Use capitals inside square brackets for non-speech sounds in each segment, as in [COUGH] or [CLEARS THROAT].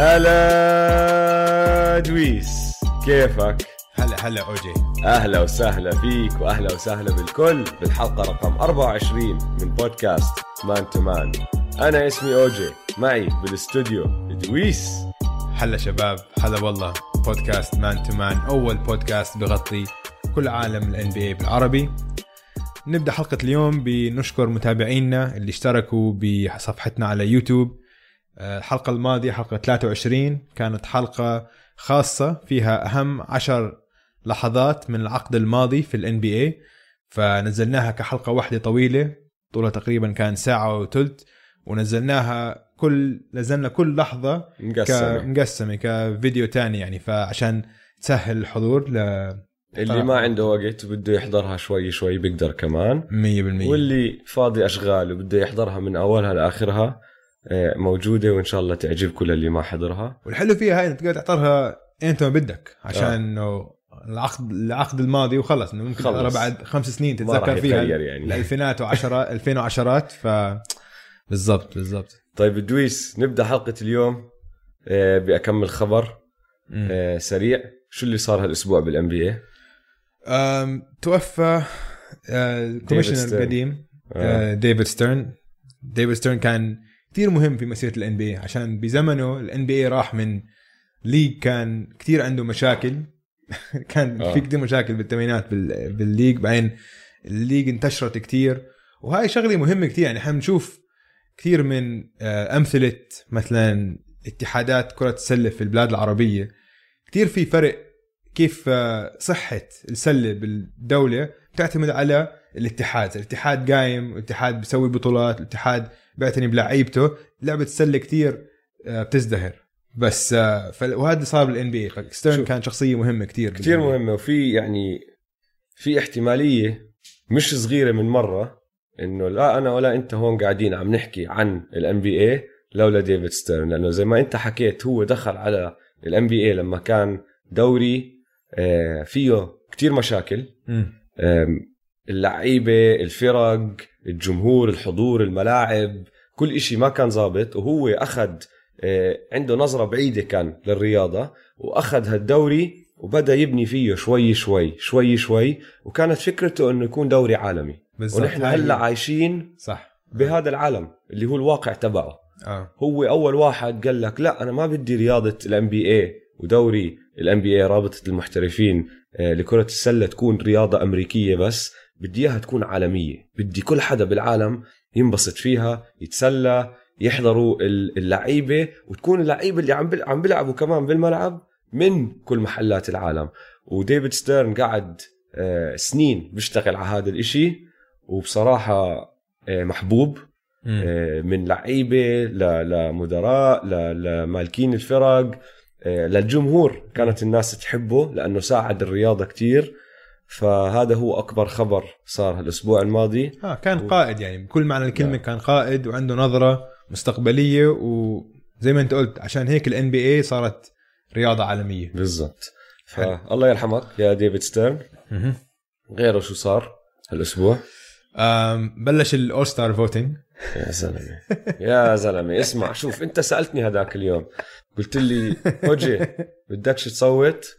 هلا دويس كيفك؟ هلا هلا أوجي. أهلا وسهلا فيك وأهلا وسهلا بالكل بالحلقة رقم 24 من podcast Man to Man. أنا اسمي أوجي معي بالاستوديو دويس. هلا شباب هلا والله. podcast Man to Man أول بودكاست بغطي كل عالم ال NBA بالعربي. نبدأ حلقة اليوم بنشكر متابعينا اللي اشتركوا بصفحتنا على يوتيوب. آه، الحلقة الماضية حلقة 23 كانت حلقة خاصة فيها أهم عشر لحظات من العقد الماضي في الان بي اي فنزلناها كحلقة واحدة طويلة طولها تقريبا كان ساعة وثلث ونزلناها كل نزلنا كل لحظة مقسمة. مقسمة كفيديو تاني يعني. فعشان تسهل الحضور ل 100% اللي ما عنده وقت وبده يحضرها شوي شوي بيقدر كمان. واللي فاضي أشغال وبده يحضرها من أولها لآخرها آه، موجودة وإن شاء الله تعجبكم للي ما حضرها. والحلو فيها هاي انك تقدر تحضرها أنت ما بدك عشان آه. إنه العقد العقد الماضي وخلص. إنه ممكن خلص. تقرا بعد خمس سنين تتذكر فيها يعني. الالفينات [LAUGHS] وعشرة 2010 ف بالضبط بالضبط. طيب دويس نبدأ حلقة اليوم آه، بأكمل خبر مم. آه، سريع. شو اللي صار هالأسبوع بالان بي اي توفى آه، ال commissioner. القديم آه، ديفيد ستيرن ديفيد ستيرن كان كثير مهم في مسيرة ال NBA عشان بزمنه ال NBA راح من league كان كثير عنده مشاكل. [LAUGHS] كان آه. في كثير مشاكل بالثمانينات بال- بال league بعدين ال league انتشرت كثير وهاي شغلة مهمة كثير يعني إحنا بنشوف كثير من آه، أمثلة مثلا اتحادات كرة السلة في البلاد العربية. كثير في فرق كيف آه، صحة السلة بالدولة بتعتمد على الاتحاد. الاتحاد قايم الاتحاد بيسوي بطولات الاتحاد بيعتني بلعيبته. لعبة السله كثير آه، بتزدهر. بس آه، وهذا اللي صار بال NBA ستيرن شوف. كان شخصية مهمة كثير كثير مهمة وفي يعني في احتمالية مش صغيرة من مرة إنه لا أنا ولا أنت هون قاعدين عم نحكي عن ال NBA لولا ديفيد ستيرن. لأنه زي ما أنت حكيت هو دخل على الان بي اي لما كان دوري آه، فيه كتير مشاكل. اللعيبة الفرق الجمهور الحضور الملاعب كل إشي ما كان ظابط وهو أخذ آه، عنده نظرة بعيدة كان للرياضة وأخذ هالدوري وبدأ يبني فيه شوي شوي شوي شوي وكانت فكرته إنه يكون دوري عالمي. بالضبط. ونحن هلأ عايشين صح. بهذا العالم اللي هو الواقع تبعه. آه. هو أول واحد قال لك لا أنا ما بدي رياضة ال NBA ودوري ال NBA رابطة المحترفين آه، لكرة السلة تكون رياضة أمريكية بس. بدي إياها تكون عالمية. بدي كل حدا بالعالم ينبسط فيها يتسلى يحضروا ال- اللعيبة وتكون اللعيبة اللي عم عم بيلعبوا كمان بالملعب من كل محلات العالم. وديفيد ستيرن قعد آه، سنين بيشتغل على هذا الإشي وبصراحة آه، محبوب. آه، من لعيبة لمدراء لمالكين الفرق للجمهور كانت الناس تحبه لأنه ساعد الرياضة كتير. فهذا هو أكبر خبر صار هالأسبوع الماضي. آه كان قائد يعني بكل معنى الكلمة نعم. كان قائد وعنده نظرة مستقبلية وزي ما انت قلت عشان هيك ال NBA صارت رياضة عالمية. بالضبط. حلو. فالله يرحمك يا ديفيد ستيرن. غيره شو صار هالأسبوع؟ بلش ال All-Star voting يا زلمة. يا زلمة اسمع شوف انت سألتني هذاك اليوم. قلت لي أوجي بدكش تصوت؟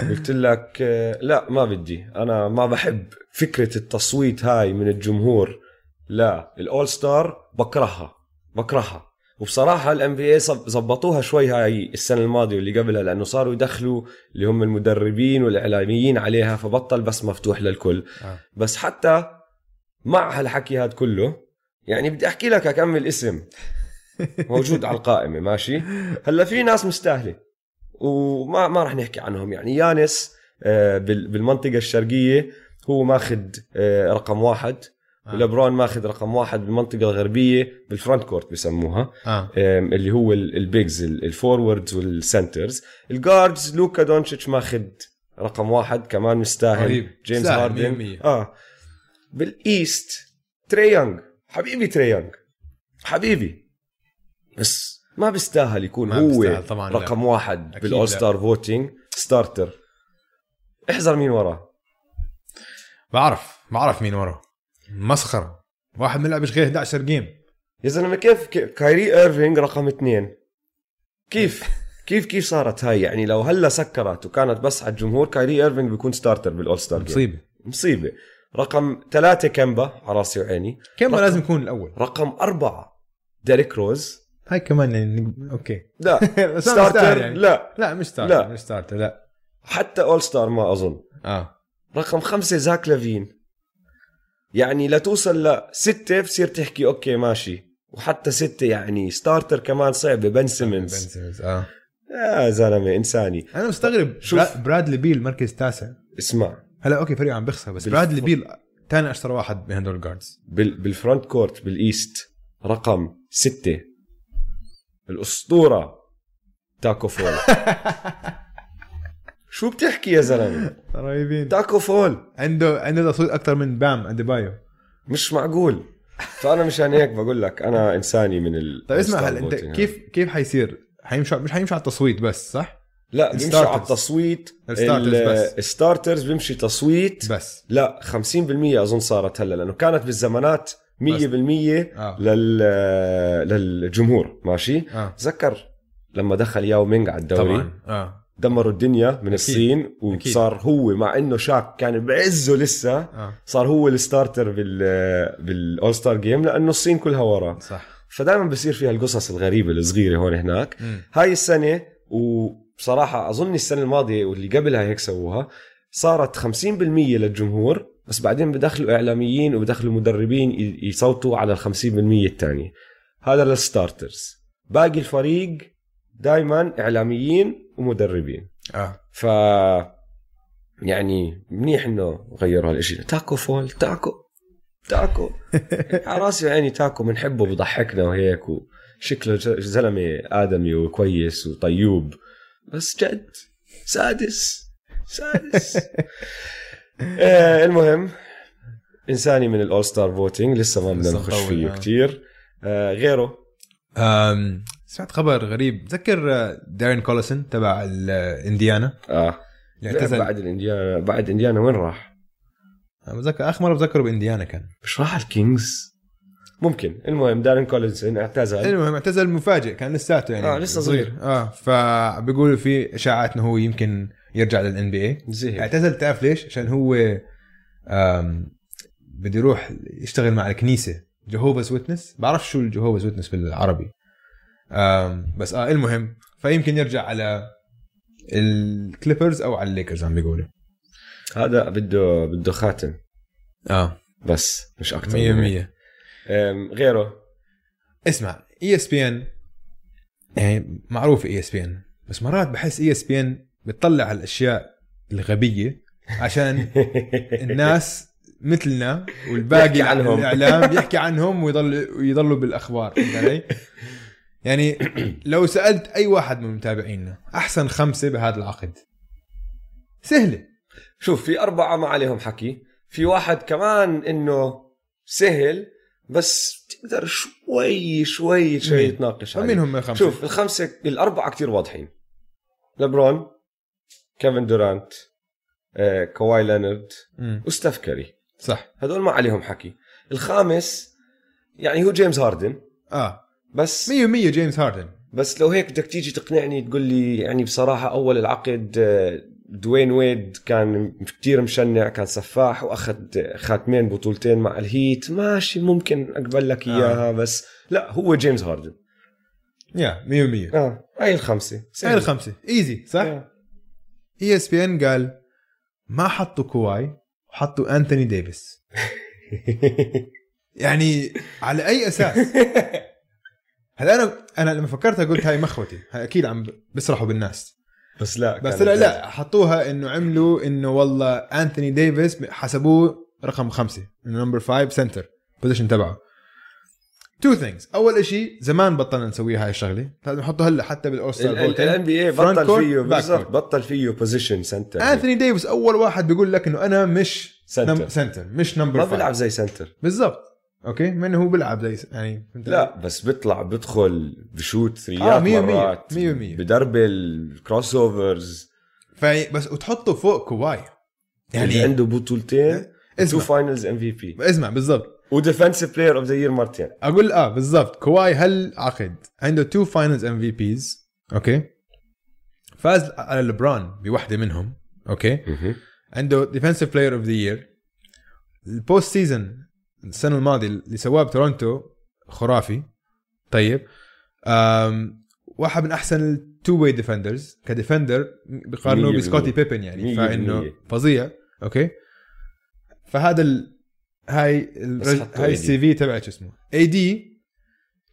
قلت لك آه، لا ما بدي. أنا ما بحب فكرة التصويت هاي من الجمهور. لا ال All-Star بكرهها بكرهها. وبصراحة ال NBA زبطوها شوي هاي السنة الماضية واللي قبلها لأنه صاروا يدخلوا اللي هم المدربين والإعلاميين عليها فبطل بس مفتوح للكل. آه. بس حتى مع هالحكي هاد كله يعني بدي أحكي لك أكمل اسم. [LAUGHS] موجود على القائمة ماشي؟ هلا في ناس مستاهلة. وما ما راح نحكي عنهم. يعني يانس آه، بال- بالمنطقة الشرقية هو ماخذ آه، رقم واحد. آه. ولبرون ماخذ رقم واحد بالمنطقة الغربية بال frontcourt بسموها آم، اللي هو ال- ال bigs ال- ال forwards وال centers ال guards لوكا دونتشيتش ماخذ رقم واحد كمان مستاهل. رهيب. جيمس هاردن. آه. بال East تري يونغ. حبيبي تري يونغ. حبيبي. بس ما بيستاهل يكون ما هو بيستاهل طبعاً، لا. رقم واحد أكيد بال All لا. Star voting starter احذر مين وراه. بعرف بعرف مين ورا مسخره واحد ما لعبش غير 11 game يا زلمة كيف كايري ايرفينج رقم اثنين؟ كيف؟ [LAUGHS] كيف كيف صارت هاي؟ يعني لو هلا سكرت وكانت بس على الجمهور كايري ايرفينج بيكون starter بال All-Star Game مصيبة. مصيبة. رقم ثلاثة كيمبا على راسي وعيني. كم رقم- لازم يكون الأول. رقم أربعة ديريك روز هاي كمان يعني okay. لا [LAUGHS] starter يعني. لا. لا مش starter لا. مش starter لا. حتى All-Star ما أظن. آه. رقم خمسة زاك لافين. يعني لتوصل لستة بصير تحكي okay ماشي. وحتى ستة يعني starter كمان صعبة بن بن سيمنز سيمنز آه. يا زلمة انساني. أنا مستغرب شوف. برا- برادلي بيل مركز تاسع. اسمع. هلا okay فريق عم بيخسر بس بالف- برادلي بيل ثاني أشطر واحد بين هدول ال guards بال بال frontcourt بال East رقم ستة. الأسطورة تاكو فول. [LAUGHS] شو بتحكي يا زلمة؟ رهيبين تاكو فول. عنده عنده تصويت أكثر من بام اديبايو مش معقول. فأنا مشان هيك بقول لك أنا إنساني من ال طيب اسمع هلا أنت كيف كيف حيصير؟ حيمشوا مش حيمشوا على التصويت بس صح؟ لا بيمشي. على التصويت. ال starters ال- بس. ال starters بيمشي تصويت. بس. لا 50% أظن صارت هلا لأنه كانت بالزمانات 100% آه. لل للجمهور ماشي؟ آه. تذكر لما دخل ياو مينغ على الدوري؟ طبعا. آه. دمروا الدنيا من الصين أكيد. وصار هو مع إنه شاك كان بعزه لسه آه. صار هو ال starter بال بال all star game لأنه الصين كلها وراه صح. فدائما بصير فيها القصص الغريبة الصغيرة هون هناك. مم. هاي السنة وبصراحه أظن السنة الماضية واللي قبلها هيك سووها صارت 50% للجمهور بس بعدين بدخلوا إعلاميين وبدخلوا مدربين يصوتوا على ال 50% الثانية هذا لل starters. باقي الفريق دائما إعلاميين ومدربين. آه. ف يعني منيح إنه غيروا هالشيء تاكو فول تاكو تاكو. [LAUGHS] على راسي وعيني تاكو بنحبه بضحكنا وهيك وشكله زلمة آدمي وكويس وطيوب. بس جد سادس سادس. [LAUGHS] آه المهم إنساني من ال all star voting لسه ما بدنا نخش فيه. كتير. آه غيره؟ سمعت خبر غريب. تذكر آه، دارين كوليسون تبع ال- آه، آه. اعتزل. بعد الإنديانا بعد إنديانا وين راح؟ بتذكر آخر مرة بتذكره بإنديانا كان. مش راح الكينجز؟ ممكن. المهم دارين كوليسون اعتزل. المهم اعتزل مفاجئ كان لساته يعني. آه، لسه صغير. آه فبيقولوا في إشاعات إنه هو يمكن يرجع لل NBA زهق اعتزل تعرف ليش؟ عشان هو بده يروح يشتغل مع الكنيسة. Jehovah's Witness بعرف شو ال Jehovah's Witness بالعربي. بس آه المهم فيمكن يرجع على الكليبرز أو على الليكرز عم بيقولوا. هذا بده بده خاتم. آه. بس مش أكثر 100% غيره. اسمع ESPN يعني معروف ESPN بس مرات بحس ESPN بتطلع على الأشياء الغبية عشان الناس مثلنا والباقي يحكي عنهم. الإعلام بيحكي عنهم ويضل ويضلوا بالأخبار؟ يعني [CLEARS THROAT] لو سألت أي واحد من متابعينا أحسن خمسة بهذا العقد سهلة شوف في أربعة ما عليهم حكي في واحد كمان إنه سهل بس تقدر شوي شوي شوي مين؟ تناقش مين عليه هم الخمسة؟ شوف الخمسه الأربعة كتير واضحين لبرون كيفن دورانت آه، كواي لينارد مم. وستيف كاري. صح. هدول ما عليهم حكي. الخامس يعني هو جيمس هاردن. آه. بس 100% جيمس هاردن. بس لو هيك بدك تيجي تقنعني تقول لي يعني بصراحة أول العقد آه، دوين ويد كان كتير مشنع كان سفاح وأخذ خاتمين بطولتين مع الهيت. ماشي ممكن أقبل لك إياها بس لا هو جيمس هاردن. يا 100% آه هاي الخمسة. هاي. الخمسة. Easy صح؟ آه. ESPN قال ما حطوا كواي وحطوا أنتوني ديفيس. [LAUGHS] يعني على أي أساس؟ [LAUGHS] هلا أنا أنا لما فكرتها قلت هاي مخوتة هاي أكيد عم بيسرحوا بالناس. بس لا بس لا لا حطوها إنه عملوا إنه والله أنتوني ديفيس حسبوه رقم خمسة إنه number five center position تبعه. Two things أول شيء زمان بطلنا نسوي هاي الشغلة. لازم نحطه هلا حتى بال all star ال NBA بطل فيه بالضبط. بطل فيه position center انثوني ديفيس أول واحد بيقول لك إنه أنا مش center. نم... center مش number ما بيلعب زي center بالضبط. Okay؟ من هو بيلعب زي يعني؟ لا بس بيطلع بدخل بشوت ثريات آه، مية. مرات مية مية. بدربل crossovers في بس وتحطه فوق كواي. يعني عنده بطولتين two Finals MVP إسمع بالضبط. و Defensive Player of the Year مرتين. أقول آه بالضبط. كواي هالعقد عنده two Finals MVPs okay. فاز على لبرون بوحدة منهم. Okay. عنده Defensive Player of the Year ال post season السنة الماضية اللي سواه بتورونتو خرافي. طيب. أم واحد من أحسن ال two way defenders ك defender مية ب سكوتي. بيبن يعني فإنه. فظيع. Okay. فهذا. هاي الرج... هاي. ال CV تبع شو اسمه. AD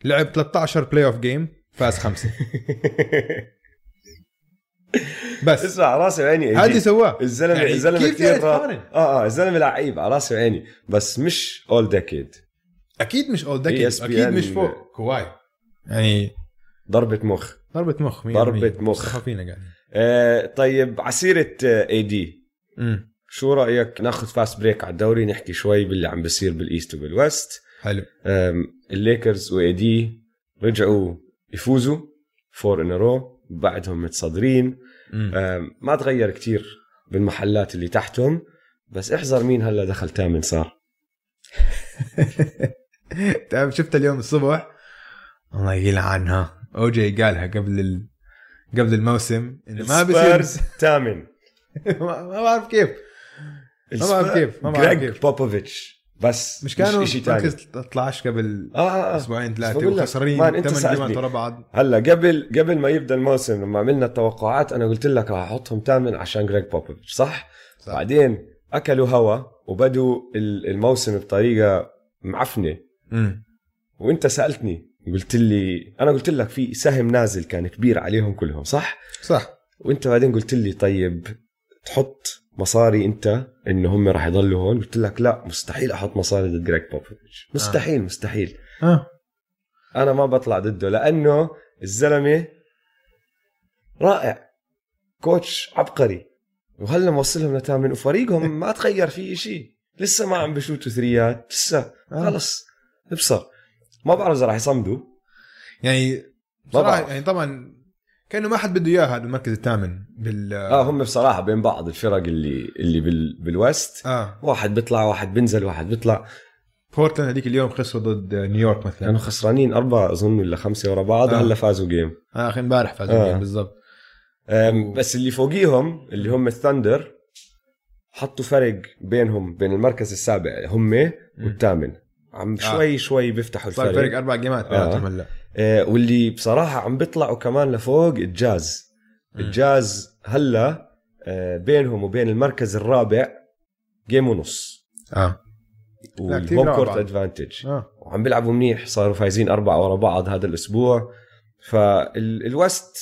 لعب 13 playoff game فاز خمسة. [LAUGHS] بس. اسمع على راسي وعيني اللي سواه. الزلمه يعني الزلمة كيف كثير؟ آه آه الزلمة لعيب على راسي وعيني. بس مش all decade أكيد مش all decade ESPN أكيد مش فوق. كواي. يعني ضربة مخ. ضربة مخ بالمية. مخ. صحوا فينا قاعدين. آه طيب عسيرة AD امم شو رأيك ناخذ fast break على الدوري نحكي شوي باللي عم بيصير بال East وبال West حلو. الليكرز و AD رجعوا يفوزوا four in a row بعدهم متصدرين. ما تغير كتير بالمحلات اللي تحتهم بس احذر مين هلا دخل تامن صار. [LAUGHS] تعرف شفت اليوم الصبح؟ الله يلعنها اوجي قالها قبل ال... قبل الموسم إنه ما بيصير تامن [LAUGHS] ما بعرف كيف. ما بعرف كيف، ما بعرف كيف. بوبوفيتش بس مش كانوا شي ثاني مركز 13 قبل آه آه, آه. أسبوعين ثلاثة وخسرين ثمان. جيمات ورا بعض هلا قبل قبل ما يبدأ الموسم لما عملنا التوقعات أنا قلت لك راح أحطهم ثامن عشان جريج بوبوفيتش صح؟ صح. بعدين أكلوا هوا وبدوا ال- الموسم بطريقة معفنة امم وأنت سألتني قلت لي أنا قلت لك في سهم نازل كان كبير عليهم كلهم صح؟ صح وأنت بعدين قلت لي طيب تحط مصاري انت انه هم راح يضلوا هون؟ قلت لك لا مستحيل أحط مصاري ضد جريج بوبوفيتش مستحيل مستحيل. آه. أنا ما بطلع ضده لأنه الزلمة رائع coach عبقري. وهلا موصلهم للثامن وفريقهم [LAUGHS] ما تغير فيه شيء لسه ما عم بشوتوا threes لسه. آه. خلص. ابصر. ما بعرف إذا راح يصمدوا. يعني بصراحة بعرف. يعني طبعا كأنه ما حد بده إياه هذا المركز الثامن بال آه هم بصراحة بين بعض الفرق اللي اللي بال بالوست. آه. واحد بيطلع واحد بينزل واحد بيطلع. بورتلاند هذيك اليوم خسروا ضد نيويورك مثلا. كانوا خسرانين أربعة أظن ولا خمسة ورا بعض آه. هلا فازوا game آه أخي امبارح فازوا آه. آه. بالضبط. بس اللي فوقيهم اللي هم الثندر حطوا فرق بينهم بين المركز السابع هم والثامن. عم شوي شوي بيفتحوا صار الفرق فرق أربع game ات آه. هلا. آه واللي بصراحة عم بيطلعوا كمان لفوق الجاز. الجاز هلا آه بينهم وبين المركز الرابع game ونص آه. وال home court بعض. advantage وعم بيلعبوا منيح صاروا فايزين أربعة ورا بعض هذا الأسبوع. فال west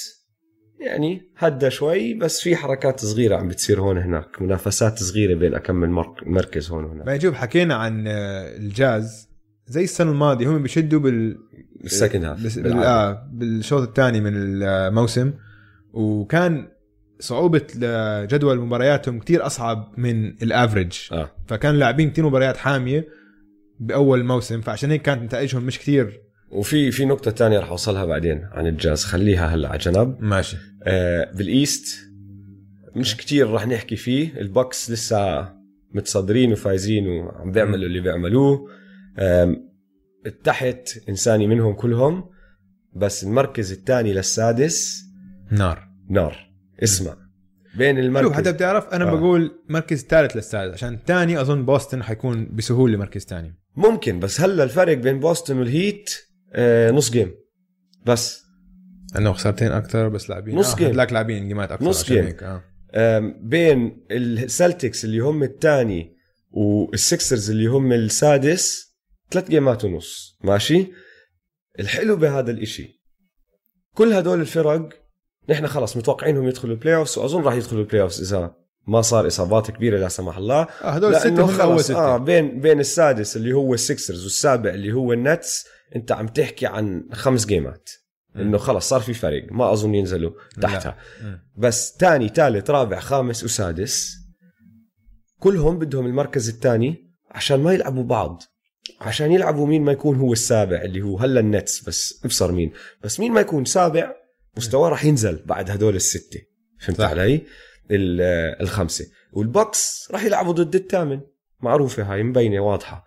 يعني هدى شوي بس في حركات صغيرة عم بتصير هون هناك منافسات صغيرة بين مرك- مركز هون وهناك. بعدين شوف حكينا عن آه، الجاز. زي السنة الماضية هم بيشدوا بال بال second half بس بال... آه بالشوط الثاني من الموسم. وكان صعوبة جدول مبارياتهم كتير أصعب من ال average آه. فكان لاعبين كتير مباريات حامية بأول موسم فعشان هيك كانت نتائجهم مش كتير. وفي في نقطة تانية رح أوصلها بعدين عن الجاز. خليها هلا على جنب ماشي. آه بال east مش كتير رح نحكي فيه. البوكس لسه متصدرين وفايزين وعم بيعملوا اللي بيعملوه. تحت إنساني منهم كلهم بس المركز الثاني للسادس نار نار اسمع بين شوف المركز حتى بتعرف أنا آه. آه. بقول مركز ثالث للسادس عشان الثاني أظن بوسطن حيكون بسهولة مركز ثاني ممكن بس هلا الفرق بين بوسطن والهيت آه نص game بس عندهم خسارتين أكثر بس لاعبين نص game. هدلاك لاعبين game ات أكثر نص game. آه. بين السلتكس اللي هم الثاني والسكسرز اللي هم السادس ثلاث game ات ونص ماشي؟ الحلو بهذا الإشي. كل هدول الفرق نحن خلص متوقعينهم يدخلوا ال playoffs وأظن راح يدخلوا ال playoffs إذا ما صار إصابات كبيرة لا سمح الله. آه هدول هم أول خلص، ستة. آه بين بين السادس اللي هو السكسرز والسابع اللي هو النتس أنت عم تحكي عن خمس game ات. إنه خلص صار في فرق ما أظن ينزلوا تحتها. بس تاني ثالث رابع خامس وسادس كلهم بدهم المركز الثاني عشان ما يلعبوا بعض. عشان يلعبوا مين ما يكون هو السابع اللي هو هلا النتس بس ابصر مين. بس مين ما يكون سابع مستواه راح ينزل بعد هدول الستة. فهمت صح. علي؟ ال- الخمسة. والبوكس راح يلعبوا ضد الثامن. معروفة هاي مبينة واضحة.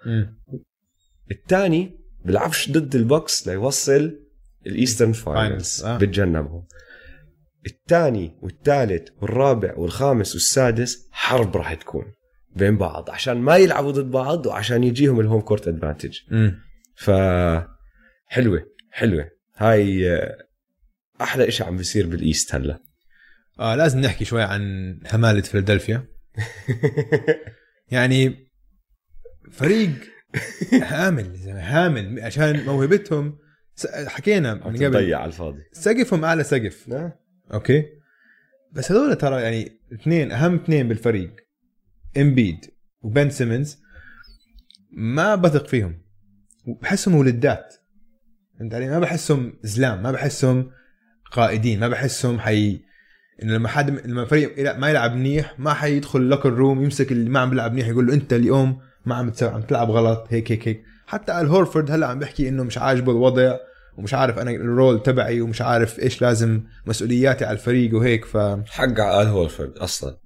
الثاني بيلعبش ضد البوكس ليوصل ال Eastern finals. آه. بتجنبهم. الثاني والثالث والرابع والخامس والسادس حرب راح تكون. بين بعض عشان ما يلعبوا ضد بعض وعشان يجيهم ال home court advantage ف حلوة حلوة. هاي آه، أحلى إشي عم بيصير بال east هلا. آه لازم نحكي شوي عن همالة فيلادلفيا. [LAUGHS] يعني فريق هامل هامل عشان موهبتهم. حكينا من قبل. تضيع على الفاضي. سقفهم أعلى سقف. okay؟ بس هذول ترى يعني اثنين أهم اثنين بالفريق. امبيد وبن سيمنز ما بثق فيهم. بحسهم ولدات. فهمت علي؟ ما بحسهم زلام ما بحسهم قائدين ما بحسهم حي انه لما حد لما فريق ما يلعب منيح ما حيدخل ال locker room يمسك اللي ما عم بيلعب منيح يقول له أنت اليوم ما عم تسوي عم تلعب غلط هيك هيك هيك. حتى آل هورفورد هلأ عم بيحكي إنه مش عاجبه الوضع ومش عارف أنا ال role تبعي ومش عارف إيش لازم مسؤولياتي على الفريق وهيك ف الحق على آل هورفورد أصلا.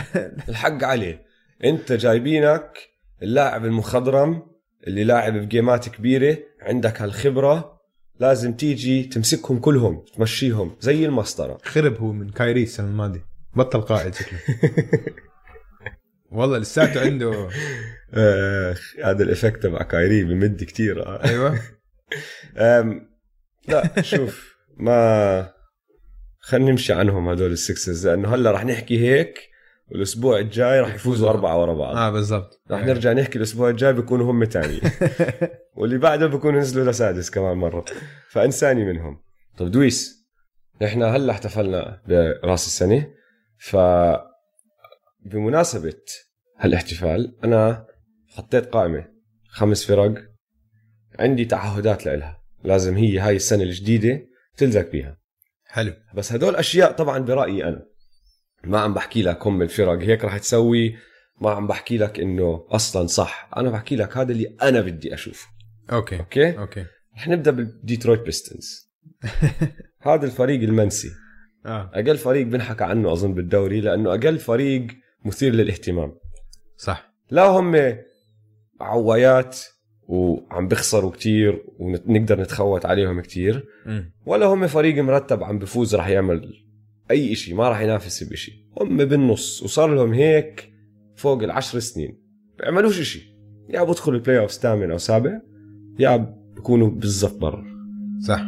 [LAUGHS] الحق عليه. انت جايبينك اللاعب المخضرم اللي لاعب ب game ات كبيرة عندك هالخبرة لازم تيجي تمسكهم كلهم تمشيهم زي المسطرة. خرب هو من كايري السنة الماضية. بطل قائد شكله. [LAUGHS] والله لساته عنده هذا ال effect تبع كايري بمد كثير أيوه. [LAUGHS] لا شوف ما خلينا نمشي عنهم هدول السكسز لأنه هلا رح نحكي هيك. والأسبوع الجاي رح يفوزوا أربعة ورا بعض. آه بالضبط. رح نرجع نحكي الأسبوع الجاي بيكونوا هم تاني [LAUGHS] واللي بعده بيكونوا نزلوا لسادس كمان مرة. فإنساني منهم. طب دويس إحنا هلأ احتفلنا برأس السنة. ف بمناسبة هالاحتفال أنا حطيت قائمة خمس فرق. عندي تعهدات لها لازم هي هاي السنة الجديدة تلزق فيها حلو. بس هدول أشياء طبعا برأيي أنا. ما عم بحكي لك هم الفرق. هيك رح تسوي ما عم بحكي لك إنه أصلا صح. أنا بحكي لك هذا اللي أنا بدي أشوفه. okay okay? okay. رح نبدأ بالديترويت بيستونز. [LAUGHS] هذا الفريق المنسي. آه. أقل فريق بنحكى عنه أظن بالدوري لأنه أقل فريق مثير للاهتمام. صح. لا هم هوايات وعم بيخسروا كتير ونقدر نتخوت عليهم كتير مم. ولا هم فريق مرتب عم بفوز رح يعمل أي إشي ما رح ينافس بشي هم بالنص وصار لهم هيك فوق العشر سنين. بيعملوش إشي. يا بدخلوا ال playoff ثامن أو سابع يا بكونوا بالضبط برا. صح.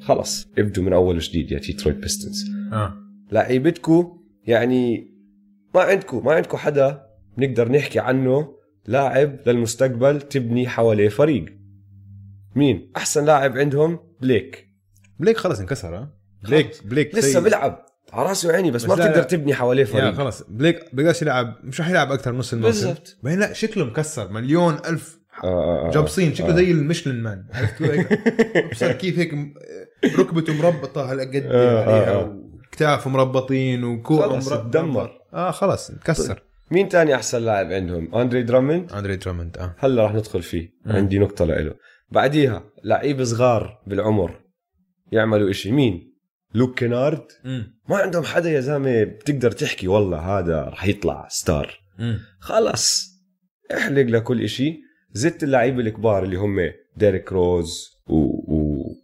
خلص. ابدوا من أول وجديد يا ديترويت بيستونز آه. لعيبتكو يعني ما عندكو ما عندكو حدا بنقدر نحكي عنه لاعب للمستقبل تبني حواليه فريق. مين؟ أحسن لاعب عندهم بليك. بليك خلص انكسر ها بليك بليك لسه سيء. بيلعب. على راسي وعيني بس, بس ما بتقدر. تبني حواليه فريق. خلص بليك بقدرش يلعب مش رح يلعب أكثر نص الموسم. بالضبط. بعدين لا شكله مكسر. مليون ألف آه، آه، آه. جابصين. شكله آه. زي ال Michelin Man. عرفت [LAUGHS] ابصر كيف هيك م- ركبته مربطة هالقد آه، آه، عليها آه. وكتافه مربطين وكوعه خلص مربط اتدمر. آه خلص انكسر مين تاني أحسن لاعب عندهم؟ أندري دراموند أندري دراموند آه. هلا رح ندخل فيه. مم. عندي نقطة لإله. بعديها لعيب صغار بالعمر يعملوا إشي. مين؟ لوك كينارد ما عندهم حدا يا زلمة بتقدر تحكي والله هذا رح يطلع star. خلص. احلق لكل إشي. زدت اللعيبة الكبار اللي هم ديريك روز و...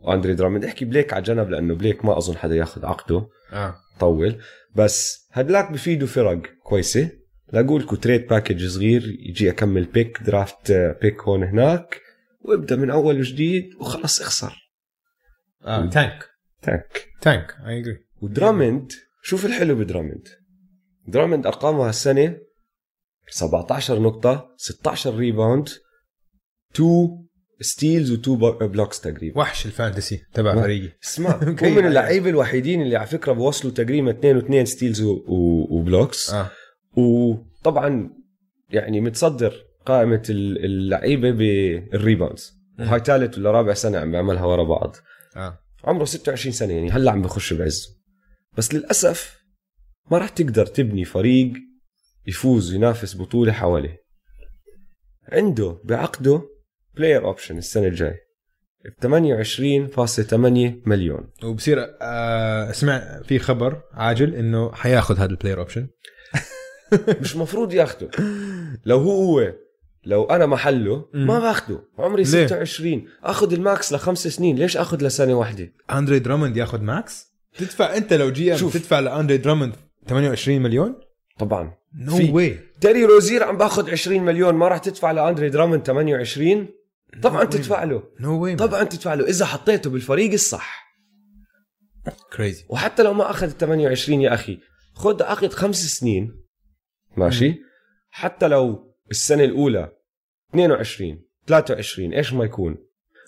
واندري دراموند احكي بليك على جنب لأنه بليك ما أظن حدا ياخذ عقده. آه. طول. بس هدلاك بفيدوا فرق كويسة. لاقولكوا trade package صغير. يجي أكمل pick draft pick هون هناك. وابدأ من أول وجديد وخلص اخسر. آه tank tank. tank اي اجري ودراموند شوف الحلو بدراموند دراموند ارقامه هالسنه 17 نقطة 16 rebound 2 steals و2 blocks تقريبا. وحش ال fantasy تبع فريقي. اسمع [LAUGHS] هو. من اللعيبة الوحيدين اللي على فكرة بوصلوا تقريبا 2 و2 steals و blocks آه. وطبعا يعني متصدر قائمة ال- اللعيبة بال rebounds مم. وهاي ثالث ولا رابع سنة عم بيعملها ورا بعض. آه. عمره 26 سنة يعني هلأ عم بخش بعزه بس للأسف ما راح تقدر تبني فريق يفوز وينافس بطولة حواليه عنده بعقده player option السنة الجاي ب 28.8 مليون. وبصير آه سمع في خبر عاجل إنه حياخذ هذا ال player option [LAUGHS] مش مفروض ياخده. لو هو هو لو أنا محله مم. ما باخده. عمري ليه؟ 26 آخذ ال max لخمس سنين. ليش آخذ لسنة واحدة؟ أندري دراموند ياخذ max؟ تدفع أنت لو GM. تدفع لأندري دراموند 28 مليون؟ طبعا. No w- way تيري روزير عم باخذ 20 مليون. ما راح تدفع لأندري دراموند 28 طبعا No. تدفع له. No way طبعا تدفع له. إذا حطيته بالفريق الصح. crazy وحتى لو ما أخذ 28 يا أخي خذ عقد خمس سنين. ماشي؟ حتى لو السنة الأولى 22 23 إيش ما يكون؟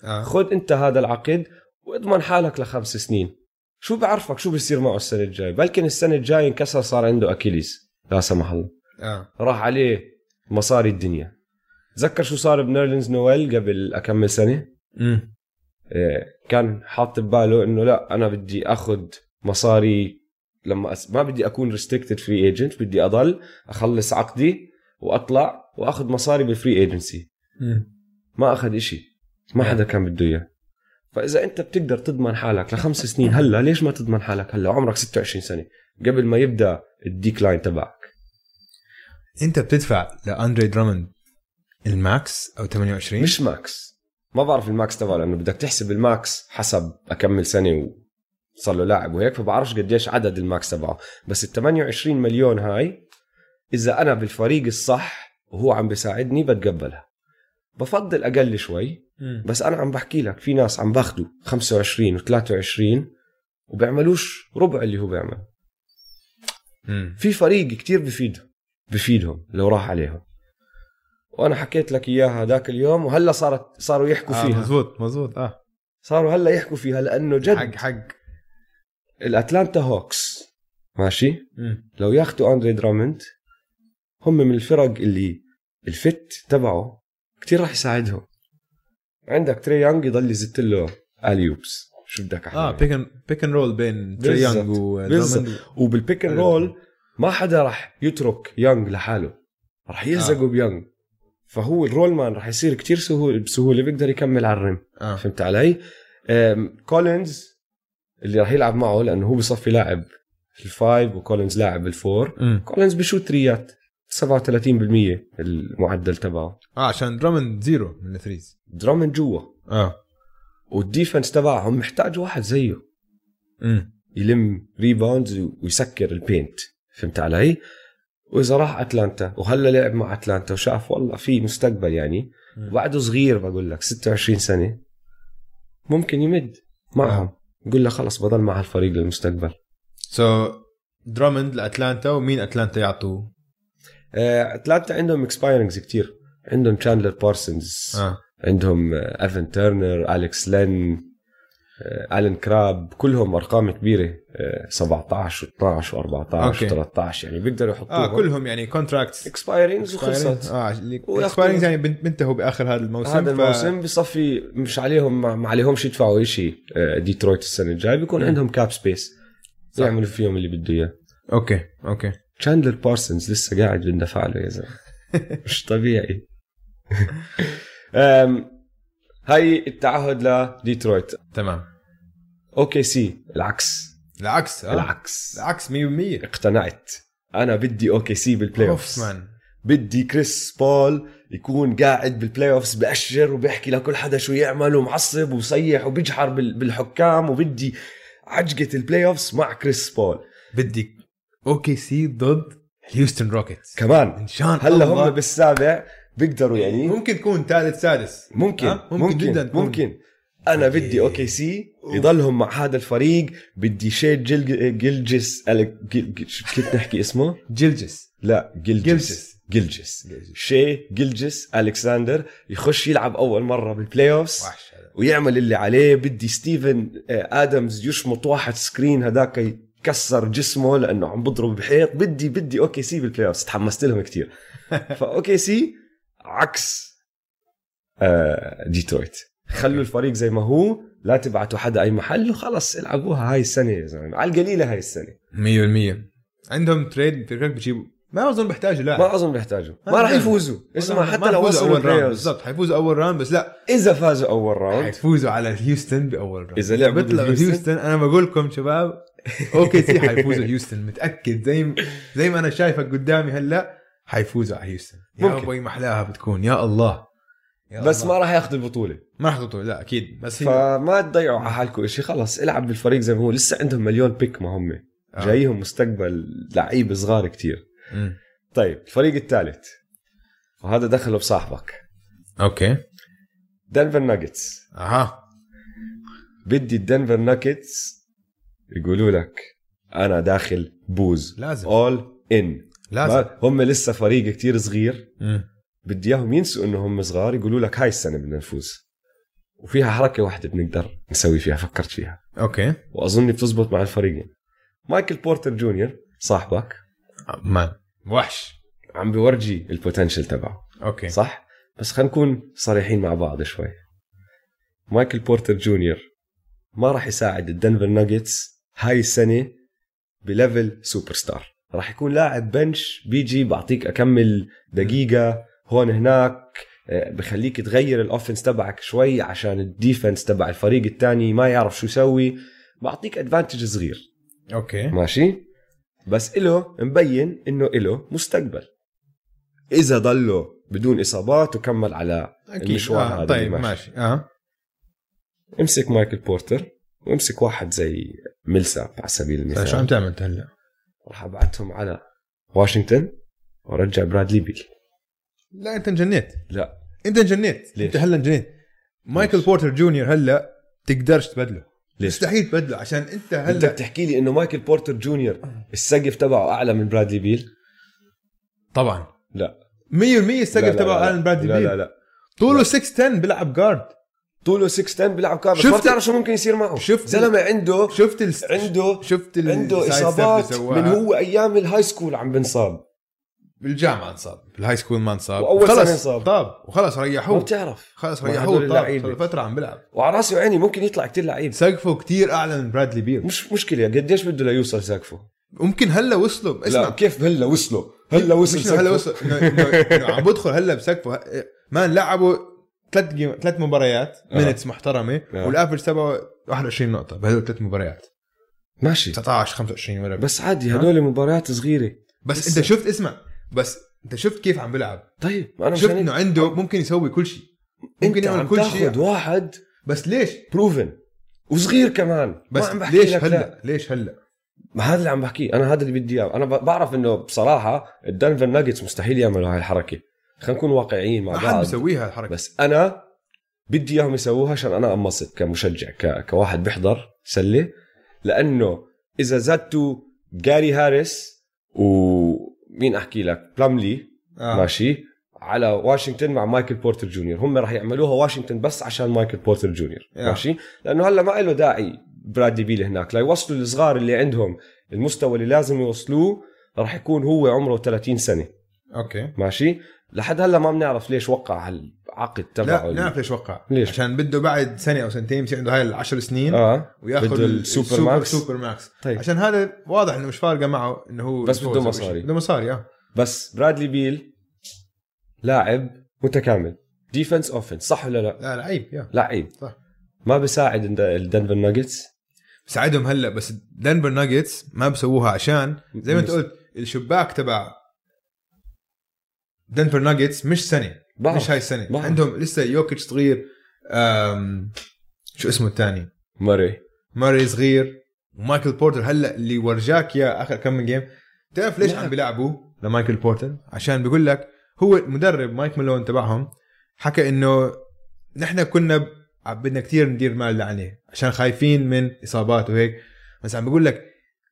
آه. خذ أنت هذا العقد واضمن حالك لخمس سنين. شو بعرفك شو بيصير معه السنة الجاي بلكن السنة الجاي انكسر صار عنده Achilles لا سمح الله. آه. راح عليه مصاري الدنيا. تذكر شو صار بنيرلينز نويل قبل أكمل سنة؟ امم إيه، كان حاط بباله إنه لا أنا بدي أخذ مصاري لما أس... ما بدي أكون restricted free agent بدي أضل أخلص عقدي وأطلع وأخذ مصاري بال free agency ما أخذ إشي. ما حدا كان بده إياه. فإذا أنت بتقدر تضمن حالك لخمس سنين هلأ ليش ما تضمن حالك؟ هلأ عمرك 26 سنة. قبل ما يبدأ ال decline تبعك. أنت بتدفع لأندري دراموند ال max أو 28 مش max. ما بعرف ال max تبعه لأنه بدك تحسب ال max حسب أكمل سنة وصار له لاعب وهيك فبعرفش قديش عدد ال max تبعه. بس ال 28 مليون هاي إذا أنا بالفريق الصح وهو عم بيساعدني بتقبلها. بفضل أقل شوي. بس أنا عم بحكي لك في ناس عم باخذوا 25 و23 وبيعملوش ربع اللي هو بيعمل. في فريق كتير بفيد بفيدهم لو راح عليهم. وأنا حكيت لك إياها ذاك اليوم وهلا صارت صاروا يحكوا آه فيها. مزبوط مزبوط آه. صاروا هلا يحكوا فيها لأنه جد حق حق. الأتلانتا هوكس ماشي؟ مم. لو ياخذوا أندري دراموند هم من الفرق اللي ال fit تبعه كتير راح يساعدهم. عندك تري يانج يضل يزت له ال oops شو بدك احكي آه pick pick and roll بين تري. يانج وبال pick and roll ما حدا راح يترك يانج لحاله. راح يلزقوا آه. بيانج فهو ال roll man راح يصير كتير سهول بسهولة بيقدر يكمل على ال rim آه. فهمت علي؟ كولينز اللي راح يلعب معه لأنه هو بصفي لاعب ال five وكولينز لاعب بال four مم. كولينز بشوت threeات. 37% المعدل تبعه. آه عشان دراموند zero من ال threes. دراموند جوا. آه. وال defense تبعهم محتاج واحد زيه. امم يلم rebounds ويسكر ال paint. فهمت علي؟ وإذا راح أتلانتا وهلا لعب مع أتلانتا وشاف والله في مستقبل يعني. وبعده صغير بقول لك 26 سنة. ممكن يمد معهم. يقول لك خلص بضل مع الفريق للمستقبل. so دراموند لأتلانتا ومين أتلانتا يعطوا آه، اتلانتا عندهم expirings كتير. عندهم تشاندلر بارسونز آه. عندهم آه، ايفن تيرنر اليكس لين آه، الين كراب كلهم أرقام كبيرة آه، 17 و12 و14 okay. و13 يعني بيقدروا يحطوهم آه كلهم يعني contracts expirings وخلصت. آه يعني بنتهوا بآخر هذا الموسم هذا ف- الموسم بصفي مش عليهم ما عليهمش يدفعوا شيء ديترويت السنة الجاي بيكون. عندهم cap space. يعملوا فيهم اللي بده إياه. okay okay. تشاندلر بارسونز لسه قاعد بندفع له يا زلمة. [LAUGHS] مش طبيعي. هاي التعهد لديترويت تمام. okay سي. العكس. العكس آه. العكس. العكس 100% اقتنعت. أنا بدي OKC بال playoff بدي كريس بول يكون قاعد بال playoffs بأشر وبيحكي لكل حدا شو يعمل ومعصب وصيح وبيجحر بال- بالحكام وبدي عجقة ال playoffs مع كريس بول. بدي OKC ضد هيوستن روكيتس. كمان. إن شاء هلا الله هم بالسابع بيقدروا يعني. ممكن تكون ثالث سادس. ممكن آه، ممكن ممكن جداً. ممكن. أنا بدي OKC يضلهم مع هذا الفريق. بدي شيء جل جلجس كيف نحكي اسمه؟ جلجس لا جلجس جلجس. جلجس شي جلجس الكساندر يخش يلعب أول مرة بال playoffs ويعمل اللي عليه. بدي ستيفن آه، آدمز يشمط واحد screen هذاك يكسر جسمه لأنه عم بضرب بحيط. بدي بدي OKC بال playoffs تحمست لهم كثير [LAUGHS] ف OKC عكس آه، ديترويت. خلوا الفريق زي ما هو لا تبعتوا حدا أي محل وخلص العبوها هاي السنة يا زلمة. على القليلة هاي السنة. 100% عندهم trade فكرك بيجيبوا ما أظن بيحتاجوا لاعب ما أظن بيحتاجوا. ما راح يفوزوا. اسمع حتى لو وصلوا أول round بالضبط حيفوزوا أول round بس لا. إذا فازوا أول round حيفوزوا على هيوستن بأول round ضد هيوستن؟ هيوستن أنا بقول لكم شباب OKC حيفوزوا هيوستن. متأكد. زي زي ما أنا شايفك قدامي هلأ حيفوزوا على هيوستن. يا. أبوي محلاها بتكون. يا الله. يا بس الله. ما راح ياخذ البطولة. ما راح تطول لا أكيد. بس هي فما تضيعوا على حالكم. شيء خلص العب بالفريق زي ما هو. لسه عندهم مليون pick ما هم. آه. جايهم مستقبل لعيبه صغار كتير. مم. طيب الفريق الثالث. وهذا دخله بصاحبك. okay. دنفر ناجتس. أها. بدي الدنفر ناجتس يقولوا لك أنا داخل بوز. لازم. اول ان لازم. هم لسه فريق كتير صغير. مم. بدي إياهم ينسوا انه هم صغار يقولوا لك هاي السنة بدنا نفوز. وفيها حركة واحدة بنقدر نسوي فيها فكرت فيها. okay. وأظن بتزبط مع الفريقين. مايكل بورتر جونيور صاحبك. man وحش. عم بورجي ال potential تبعه. okay. صح؟ بس خلينا نكون صريحين مع بعض شوي. مايكل بورتر جونيور ما راح يساعد الدنفر ناجتس هاي السنة ب level superstar راح يكون لاعب bench بيجي بعطيك أكمل دقيقة هون هناك آه، بخليك تغير ال offense تبعك شوي عشان ال defense تبع الفريق الثاني ما يعرف شو يسوي. بعطيك advantage صغير. okay. ماشي؟ بس إله مبين إنه إله مستقبل. إذا ضله بدون إصابات وكمل على أكيد. المشوار آه. هذا طيب ماشي. ماشي. آه. امسك مايكل بورتر. وامسك واحد زي ميلساب على سبيل طيب شو عم المثال تعمل انت هلا؟ راح ابعتهم على واشنطن وارجع برادلي بيل لا انت انجنيت. لا. انت انجنيت. ليش؟ انت هلا انجنيت. مايكل ليش؟ بورتر جونيور هلا تقدرش تبدله. ليش؟ مستحيل تبدله عشان انت انت هلا بتحكي لي انه مايكل بورتر جونيور السقف تبعه اعلى من برادلي بيل طبعا. لا. 100% لا، السقف لا، تبعه لا، اعلى من برادلي لا لا بيل لا. طوله لا. 6 10 بيلعب guard طوله 6 10 بيلعب guard بس شفت- ما بتعرف شو ممكن يصير معه؟ شفت- زلمة عنده شفت ال... عنده شفت ال... عنده إصابات. من هو أيام ال high school عم بنصاب. بالجامعة انصاب. بال high school ما انصاب. وأول خلص سنة انصاب. طاب. وخلص ما ريحوه بتعرف. خلص ريحوه. طاب. صار فترة عم بيلعب. وعلى راسي وعيني ممكن يطلع كتير لعيب. سقفه كتير أعلى من برادلي بيل. مش مشكلة. قديش بده ليوصل سقفه ممكن هلا وصلوا. لا اسمع. كيف هلا وصلوا؟ هلا وصل هلا. وصل عم بدخل هلا بسقفه man لعبوا ثلاث game ثلاث مباريات آه. minutes محترمة آه. وال average تبعه 21 نقطة بهدول ثلاث مباريات. ماشي. 19 25 ولا بس بس عادي هدول مباريات صغيرة. بس لسه. انت شفت اسمع بس انت شفت كيف عم بيلعب. طيب أنا شفت إنه عنده ممكن يسوي كل شيء. ممكن عم يعمل كل شيء. تاخذ واحد بس ليش؟ proven وصغير كمان. بس ما عم بحكي ليش لك هلأ؟ لا. ليش هلأ؟ ما هذا اللي عم بحكيه. أنا هذا اللي بدي إياه. أنا بعرف إنه بصراحة الدنفر ناجتس مستحيل يعملوا هاي الحركة. خلينا نكون واقعيين مع ما حد بعض. بيسويها الحركة. بس أنا بدي إياهم يسووها عشان أنا انبسط كمشجع ك... كواحد بيحضر سلة. لأنه إذا زادتوا جاري هاريس ومين أحكي لك؟ بلاملي. آه. ماشي. على واشنطن مع مايكل بورتر جونيور. هم راح يعملوها واشنطن بس عشان مايكل بورتر جونيور. آه. ماشي. لأنه هلأ ما له داعي برادلي بيل هناك. ليوصلوا الصغار اللي عندهم المستوى اللي لازم يوصلوه راح يكون هو عمره 30 سنة. okay. ماشي. لحد هلا ما بنعرف ليش وقع هالعقد تبعه لا نعرف ليش وقع ليش؟ عشان بده بعد سنة أو سنتين يصير عنده هاي العشر سنين آه ويأخذ بده ال supermax. supermax طيب عشان هذا واضح إنه مش فارقة معه إنه هو بس بده مصاري. بده مصاري آه بس برادلي بيل لاعب متكامل defense offense صح ولا لا؟ لا لعيب يا لعيب صح. ما بيساعد الد- الدنفر ناجتس بساعدهم هلا بس دنفر ناجتس ما بسووها عشان زي ما أنت قلت الشباك تبع دنفر ناجتس مش سنة بعرف. مش هاي السنة بعرف. عندهم لسه يوكيتش صغير أم شو اسمه الثاني موراي موراي صغير ومايكل بورتر هلأ اللي ورجاك يا آخر كم من game تعرف ليش. عم بيلعبوا لمايكل بورتر عشان بيقول لك هو المدرب مايك مالون تبعهم حكى إنه نحن كنا بدنا كثير ندير مالنا عليه عشان خايفين من إصابات وهيك بس عم بقول لك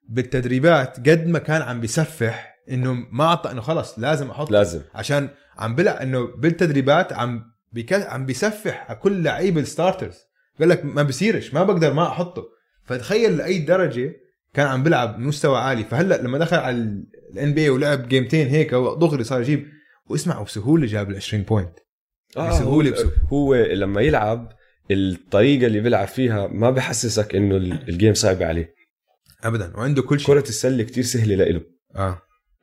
بالتدريبات قد ما كان عم بيسفح إنه ما اعطى إنه خلص لازم أحط لازم. عشان عم بلع إنه بالتدريبات عم بك... عم بيسفح على كل لعيبه ال starters. قال لك ما بصيرش ما بقدر ما أحطه. فتخيل لأي درجة كان عم بيلعب بمستوى عالي. فهلأ لما دخل على ال NBA ولعب جيمتين هيك دغري صار يجيب واسمع بسهولة جاب ال 20 point بسهولة- هو, بسهولة. هو لما يلعب الطريقة اللي بيلعب فيها ما بحسسك إنه ال- ال game صعبه عليه. ابدا وعنده كل شيء. كرة السلة كتير سهلة لإله. آه.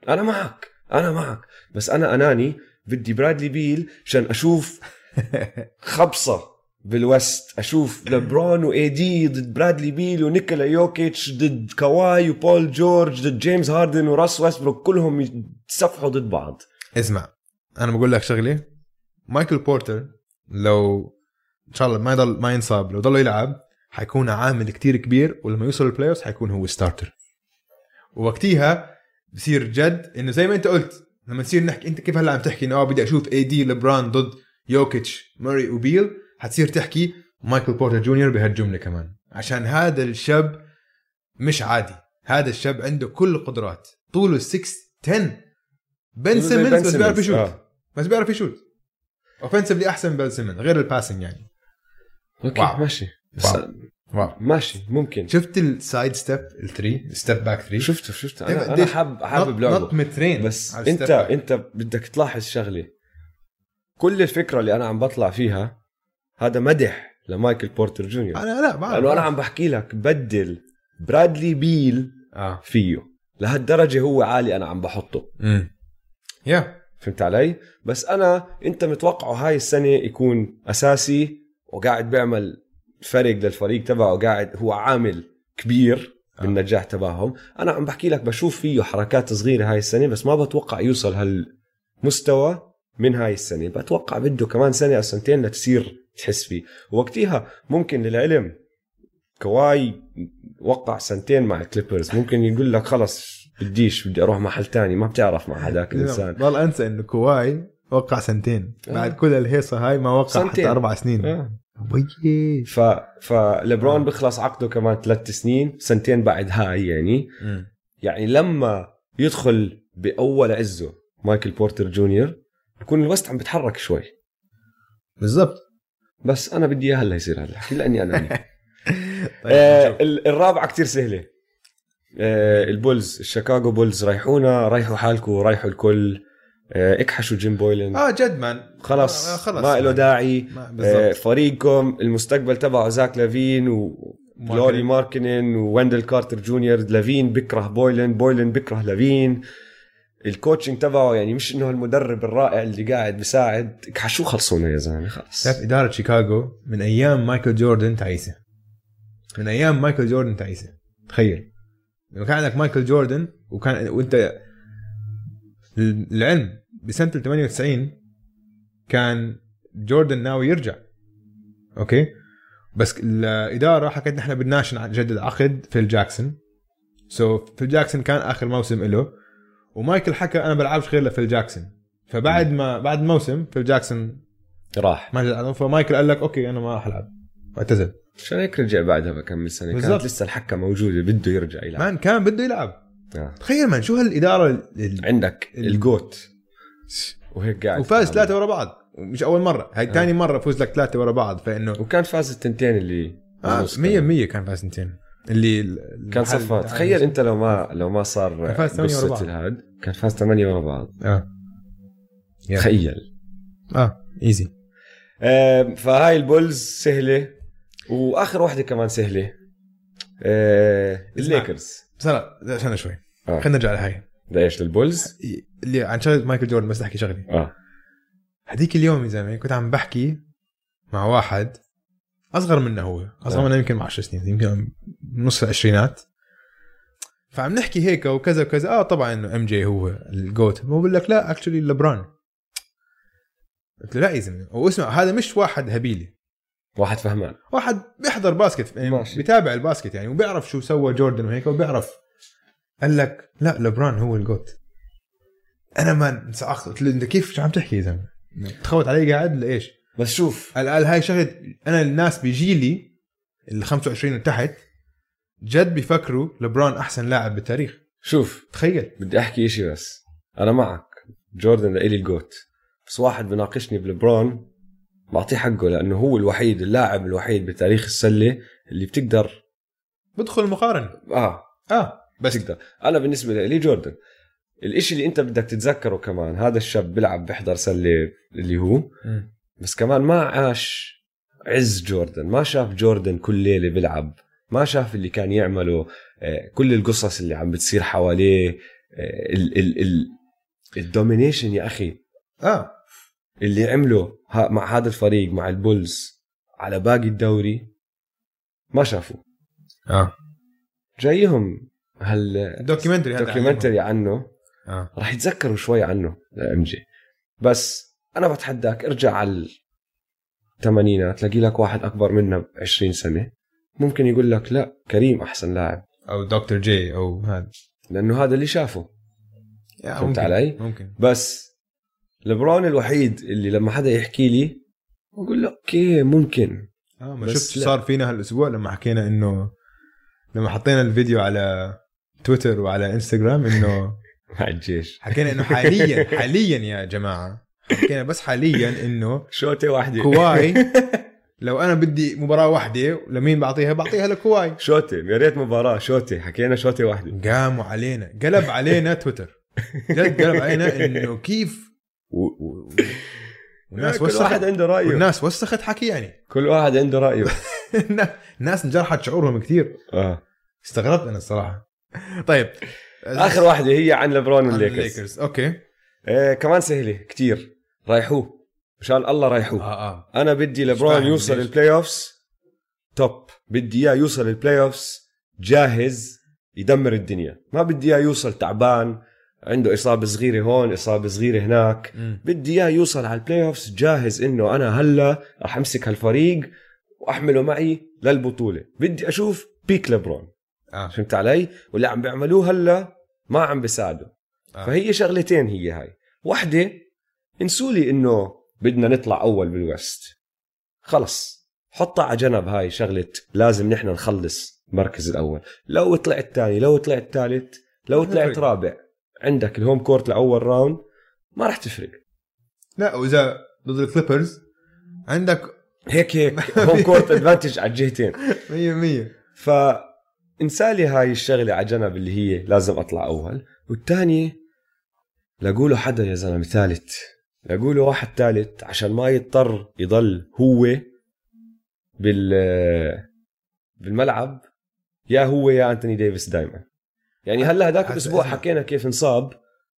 أنا معك أنا معك. بس أنا أناني بدي برادلي بيل عشان أشوف [LAUGHS] خبصة بال West. أشوف لبرون و AD ضد برادلي بيل ونيكولا يوكيتش ضد كواي وبول جورج ضد جيمس هاردن وراس ويستبروك كلهم يتصفحوا ضد بعض. اسمع أنا بقول لك شغلة. مايكل بورتر لو إن شاء الله ما يضل ما ينصاب لو ضل يلعب حيكون عامل كتير كبير ولما يوصل ال play حيكون هو starter ووقتيها بصير جد إنه زي ما أنت قلت لما نصير نحكي أنت كيف هلأ عم تحكي؟ إنه آه بدي أشوف AD لبران ضد يوكيتش ماري وبيل. حتصير تحكي مايكل بورتر جونيور بهالجملة كمان. عشان هذا الشاب مش عادي. هذا الشاب عنده كل القدرات. طوله 6 10 بن سيمنز بس بيعرف يشوت. آه. بس بيعرف يشوت. اوفنسively أحسن من بن سيمنز غير ال passing يعني. okay wow. ماشي. بس wow. wow. ماشي ممكن. شفت ال side step ال three step back 3 شفته شفته. أنا كيف أنا قديش حابب حابب نط لعبه مترين ب step back. أنت بدك تلاحظ شغلة. كل الفكرة اللي أنا عم بطلع فيها هذا مدح لمايكل بورتر جونيور. أنا لا بعرف لأنه أنا عم بحكي لك بدل برادلي بيل آه. فيه. لهالدرجة هو عالي أنا عم بحطه. امم يا فهمت علي؟ بس أنا أنت متوقعه هاي السنة يكون أساسي وقاعد بيعمل فرق للفريق تبعه قاعد هو عامل كبير آه. بالنجاح تبعهم. أنا عم بحكي لك بشوف فيه حركات صغيرة هاي السنة بس ما بتوقع يوصل هالمستوى من هاي السنة. بتوقع بده كمان سنة أو سنتين لتصير تحس فيه. وقتها ممكن للعلم كواي وقع سنتين مع الكليبرز. ممكن يقول لك خلص بديش بدي أروح محل تاني. ما بتعرف مع هذاك الإنسان. ضل أنسى إنه كواي وقع سنتين. آه. بعد كل الهيصة هاي ما وقع سنتين. حتى أربع سنين. آه. ف فليبرون بخلص عقده كمان ثلاث سنين سنتين بعد هاي يعني. يعني لما يدخل بأول عزه مايكل بورتر جونيور بكون ال West عم بتحرك شوي. بالضبط. بس أنا بدي إياه هلأ يصير هذا الحكي لاني أنا. [LAUGHS] طيب آه نشوف. ال- الرابعة كتير سهلة. آه البولز الشيكاغو بولز ريحونا ريحوا حالكم رايحوا الكل. آه اكحشوا جيم بويلن. آه جد مان. خلص, آه، خلص ما له مان. داعي. ما- آه فريقكم المستقبل تبعه زاك لافين و لوري ماركنن وويندل كارتر جونيور. لافين بكره بويلن بويلن بكره لافين. ال coaching تبعه يعني مش إنه المدرب الرائع اللي قاعد بيساعد. شو خلصونا يا زلمة خلص. شايف إدارة شيكاغو؟ من أيام مايكل جوردن تعيسة. من أيام مايكل جوردن تعيسة. تخيل. لما كان عندك مايكل جوردن وكان وأنت العلم بسنة 98 كان جوردن ناوي يرجع. okay؟ بس الإدارة حكت نحن بدناش نجدد عقد فيل جاكسون. so فيل جاكسون كان آخر موسم له ومايكل حكى أنا بلعبش غير لفيل جاكسون. فبعد ما بعد الموسم فيل جاكسون راح. ما جد فمايكل قال لك okay أنا ما راح ألعب. واعتزل. عشان هيك رجع بعدها بكم من سنة. كانت لسه الحكه موجودة بده يرجع يلعب. man كان بده يلعب. آه. تخيل man شو هالإدارة ال- عندك ال- ال GOAT. وهيك قاعد وفاز ثلاثة ورا بعض. مش أول مرة. هاي آه. ثاني مرة فوز لك ثلاثة ورا بعض فإنه وكان فاز التنتين اللي آه بالنص 100 100 كان فاز اثنين اللي ال- كان صفات. تخيل أنت لو ما لو ما صار كان فاز ثمانية ورا بعض. الهاد كان فاز ثمانية ورا بعض. آه. تخيل. آه easy آه فهاي البولز سهلة وآخر واحدة كمان سهلة. آه الليكرز. بس استنى شوي. آه. خلينا نرجع لهي ليش للبولز؟ اللي عن شغلة مايكل جوردن بس أحكي شغله آه. هذيك اليوم يا زلمة كنت عم بحكي مع واحد أصغر منا هو أصغر آه. منا يمكن 10 سنين يمكن نص العشرينات. فعم نحكي هيك وكذا وكذا. آه طبعا إنه MJ هو ال GOAT هو بقول لك لا اكشلي لبران قلت له لا يا زلمة. واسمع هذا مش واحد هبيلي. واحد فهمان. واحد بيحضر basket يعني ماشي. بيتابع ال basket يعني وبيعرف شو سوى جوردن وهيك وبيعرف قال لك لا لبران هو الجوت. أنا ما له انت كيف شو عم تحكي يا زلمه تخوت علي قاعد لإيش؟ بس شوف. قال قال هاي شغلة أنا الناس بيجيلي ال 25 وتحت جد بيفكروا لبران أحسن لاعب بالتاريخ. شوف. تخيل. بدي أحكي إشي بس. أنا معك. جوردن لإلي الجوت. بس واحد بناقشني بلبرون بعطيه حقه لأنه هو الوحيد اللاعب الوحيد بتاريخ السلة اللي بتقدر بدخل المقارنه آه. آه. بس تقدر. أنا بالنسبة لي جوردن الإشي اللي أنت بدك تتذكره كمان هذا الشاب بيلعب بيحضر سلة اللي هو. بس كمان ما عاش عز جوردن ما شاف جوردن كل ليلة بيلعب ما شاف اللي كان يعمله آه، كل القصص اللي عم بتصير حواليه آه، ال ال ال ال domination يا أخي. آه. اللي عمله مع هذا الفريق مع البولز على باقي الدوري ما شافوا آه. جايهم هال documentary هذا documentary عنه. آه راح يتذكروا شوي عنه MJ بس أنا بتحداك ارجع على الثمانينات تلاقي لك واحد أكبر منا ب 20 سنة ممكن يقول لك لا كريم أحسن لاعب أو Doctor J أو هذا لأنه هذا اللي شافه فهمت ممكن. علي؟ ممكن بس لبرون الوحيد اللي لما حدا يحكي لي بقول له okay ممكن آه ما شفت لا. صار فينا هالأسبوع لما حكينا إنه لما حطينا الفيديو على تويتر وعلى انستغرام إنه [LAUGHS] مع الجيش. حكينا إنه حاليا حاليا يا جماعة. حكينا بس حاليا إنه شوطه واحدة. كواي [LAUGHS] لو أنا بدي مباراة واحدة لمين بعطيها؟ بعطيها لكواي. شوطه يا ريت مباراة شوطه حكينا شوطه واحدة. قاموا علينا. قلب علينا تويتر. جد قلب علينا إنه كيف و... و... والناس كل واحد وسخت عنده رأيه. والناس وسخت حكي يعني. كل واحد عنده رأيه. [LAUGHS] الناس انجرحت شعورهم كثير آه. استغربت أنا الصراحة. [LAUGHS] طيب. آخر واحدة هي عن لبرون والليكرز الليكرز. okay. آه كمان سهلة كتير. ريحوه. مشان الله ريحوه. آه آه. أنا بدي لبرون يوصل. ال playoffs top. بدي إياه يوصل ال playoffs جاهز. يدمر الدنيا. ما بدي إياه يوصل تعبان. عنده إصابة صغيرة هون إصابة صغيرة هناك. مم. بدي إياه يوصل على ال playoffs جاهز إنه أنا هلأ رح أمسك هالفريق وأحمله معي للبطولة. بدي أشوف peak لبرون آه. فهمت علي؟ واللي عم بيعملوه هلا ما عم بيساعدوا. آه. فهي شغلتين هي هاي. وحدة انسوا لي إنه بدنا نطلع أول بال West خلص. حطها على جنب هاي شغلة لازم نحن نخلص المركز الأول. لو طلعت ثاني لو طلعت ثالث لو طلعت. رابع. عندك ال home court لأول round. ما راح تفرق. لا وإذا ضد الكليبرز عندك هيك هيك. home [LAUGHS] court advantage على الجهتين. 100% ف انسالي هاي الشغلة على جنب اللي هي لازم أطلع أول. والثانيه لاقوله حدا يا زلمة ثالث لاقوله واحد ثالث عشان ما يضطر يضل هو بال بالملعب يا هو يا أنتوني ديفيس دائما يعني هلأ هذاك حتى الأسبوع. حكينا كيف انصاب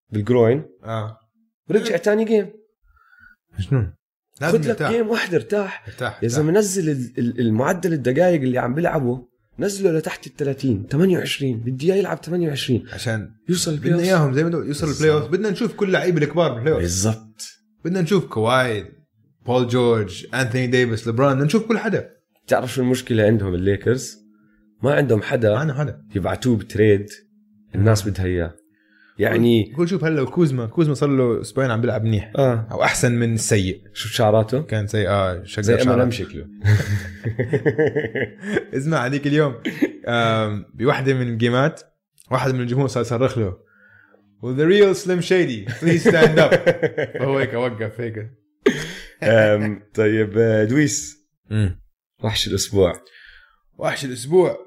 بال groin. آه. ورجع ثاني game مجنون لازم خذ لك game واحد ارتاح. ارتاح يا زلمة نزل ال- ال- المعدل الدقائق اللي عم بيلعبه. نزله لتحت ال 30 28 بدي إياه يلعب 28 عشان يوصل بدنا. إياهم زي ما يوصل ال playoff بدنا نشوف كل لعيبه الكبار بال playoff بالضبط بدنا نشوف كواي بول جورج انثوني ديفيس لبرون بدنا نشوف كل حدا. تعرف شو المشكلة عندهم الليكرز ما عندهم حدا معنا حدا. يبعتوه ب trade. الناس بدها إياه. يعني قول شوف هلا كوزما كوزما صار له أسبوعين عم بيلعب منيح. آه. أو أحسن من السيء. شوف شعراته كان سيء آه زي إم شكله. [LAUGHS] اسمع هذيك اليوم. بوحدة من الجيمات واحد من الجمهور صار يصرخ له will the real Slim Shady please stand up فهو هيك وقف هيك. طيب آه، دويس. وحش الأسبوع. وحش الأسبوع.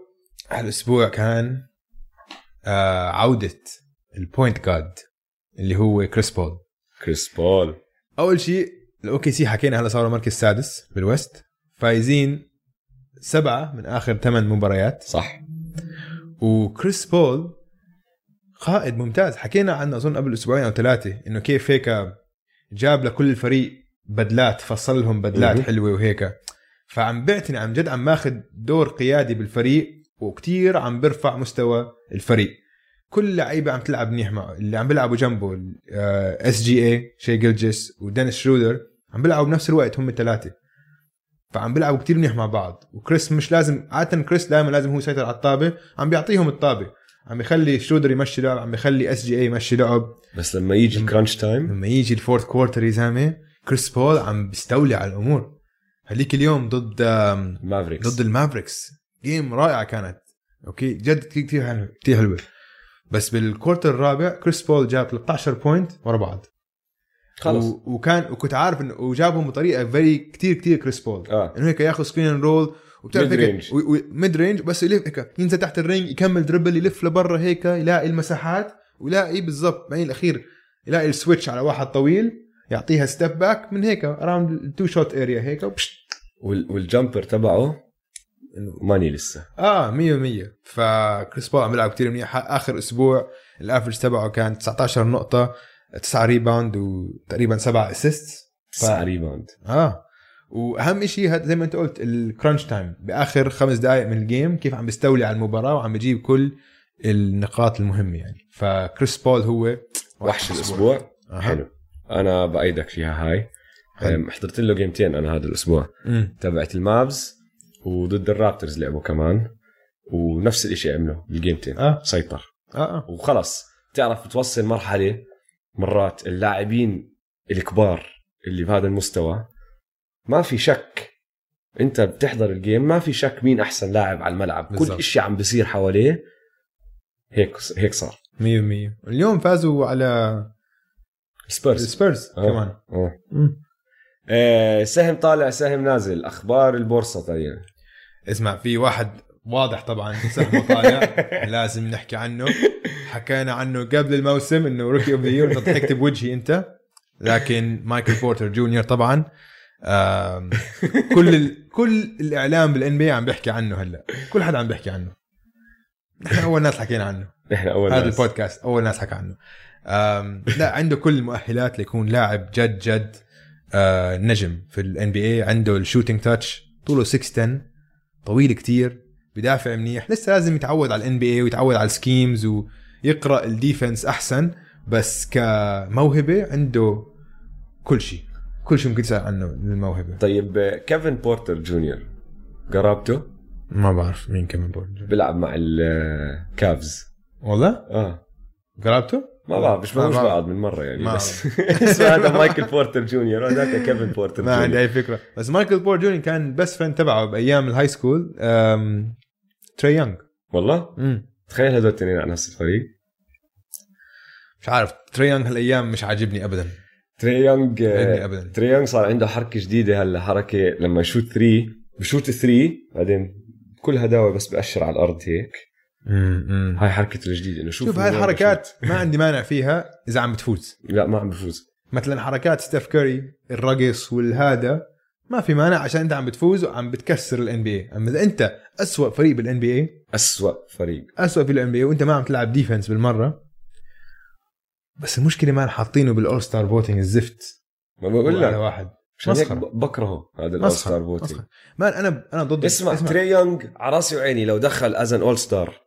هالأسبوع كان آه عودة. ال point guard اللي هو كريس بول كريس بول أول شيء ال OKC حكينا هلا صاروا المركز السادس بال West. فايزين سبعة من آخر ثمان مباريات. صح. وكريس بول قائد ممتاز. حكينا عنه أظن قبل أسبوعين أو ثلاثة إنه كيف هيك جاب لكل الفريق بدلات فصل لهم بدلات. حلوة وهيك. فعم يعتني عن جد عم ماخذ دور قيادي بالفريق وكتير عم برفع مستوى الفريق. كل لعيبة عم تلعب منيح معه اللي عم بيلعبوا جنبه SGA شاي جلجس ودينيس شرودر عم بيلعبوا بنفس الوقت هم الثلاثه فعم بيلعبوا كتير منيح مع بعض. وكريس مش لازم عادة كريس دائما لازم هو يسيطر على الطابة عم بيعطيهم الطابة. عم بيخلي شرودر يمشي لعب عم بيخلي SGA يمشي لعب. بس لما يجي crunch time لما يجي ال fourth quarter يا زلمة كريس بول عم بيستولي على الأمور. هذيك اليوم ضد آم، مافريكس ضد المافريكس. game رائعة كانت. okay؟ جد كثير كثير حلوة كثير حلوة. بس بال quarter الرابع كريس بول جاب 13 point ورا بعض خلص و... وكان وكنت عارف انه وجابهم بطريقة فيري كثير كثير كريس بول آه إنه هيك ياخذ سكرين اند رول وبتعرف Mid هيك range. ميد رينج بس يلف هيك ينزل تحت الرينج يكمل دربل يلف لبرا هيك يلاقي المساحات ويلاقي بالضبط بعدين الأخير يلاقي السويتش على واحد طويل يعطيها ستيب باك من هيك اراوند تو شوت اريا هيك وبشت. وال- والجمبر تبعه ماني لسه. آه 100% فكريس بول عم بيلعب كثير منيح. آخر أسبوع ال average تبعه كان 19 نقطة 9 rebound وتقريبا 7 assist تسعة rebound آه. وأهم شيء زي ما أنت قلت ال crunch time بآخر خمس دقائق من ال game كيف عم بيستولي على المباراة وعم بيجيب كل النقاط المهمة يعني. فكريس بول هو وحش الأسبوع. أها. حلو. أنا بايدك فيها هاي. حلو. حضرت له جيمتين أنا هذا الأسبوع. تبعت المافز وضد الرابترز لعبوا كمان ونفس الإشي عملوا بالجيمتين آه. سيطر. آه آه. وخلص تعرف توصل مرحلة مرات اللاعبين الكبار اللي بهذا المستوى ما في شك أنت بتحضر ال game ما في شك مين أحسن لاعب على الملعب. بالضبط. كل شيء عم بيصير حواليه هيك هيك صار. 100% اليوم فازوا على سبيرز. السبيرز آه. كمان. آه. آه سهم طالع سهم نازل. أخبار البورصة طيب. اسمع في واحد واضح طبعا سهمه طالع [LAUGHS] لازم نحكي عنه. حكينا عنه قبل الموسم إنه rookie of the year ضحكت بوجهي أنت. لكن مايكل بورتر جونيور طبعا. كل ال... كل الإعلام بال NBA عم بيحكي عنه هلأ. كل حدا عم بيحكي عنه. نحن أول ناس حكينا عنه. نحن أول هذا ناس. البودكاست أول ناس حكى عنه. لا عنده كل المؤهلات ليكون لاعب جد جد آه، نجم في ال NBA عنده ال shooting touch طوله 6 10 طويل كتير بدافع منيح. لسه لازم يتعود على ال NBA ويتعود على ال schemes ويقرأ ال defense أحسن بس كموهبة عنده كل شيء. كل شيء ممكن تسال عنه الموهبه طيب كيفن بورتر جونيور قرابته ما بعرف مين كمان بورتر بيلعب مع الكافز والله؟ آه. قرابته ما بعرف مش. بعض من مرة يعني ما بس. اسمه [LAUGHS] هذا مايكل بورتر جونيور وهذاك كيفن بورتر ما عندي أي فكرة. بس مايكل بورتر جونيور كان best friend تبعه بأيام ال high school أم... تري يونغ. والله؟ مم. تخيل هذول الاثنين على نفس الفريق. مش عارف تري يونغ هالأيام مش عاجبني ابدا. تري يونغ ابدا. تري يونغ صار عنده حركة جديدة هلأ حركة لما يشوت three بشوت three بعدين كل هداوة بس بأشر على الأرض هيك. مم. هاي حركته الجديده إنه شوف شوف هاي الحركات ما عندي مانع فيها إذا عم بتفوز. [LAUGHS] لا ما عم بفوز. مثلا حركات ستيف كاري الرقص والهذا ما في مانع عشان أنت عم بتفوز وعم بتكسر ال NBA أما إذا أنت اسوء فريق بال NBA أسوأ فريق. اسوء في ال NBA وأنت ما عم تلعب defense بالمرة بس المشكلة ما حاطينه بال All-Star voting الزفت. ما بقول لك. واحد. عشان هيك بكرهه هذا ال All-Star voting. man أنا أنا ضد اسمع, اسمع. تري يونغ على راسي وعيني لو دخل as an All-Star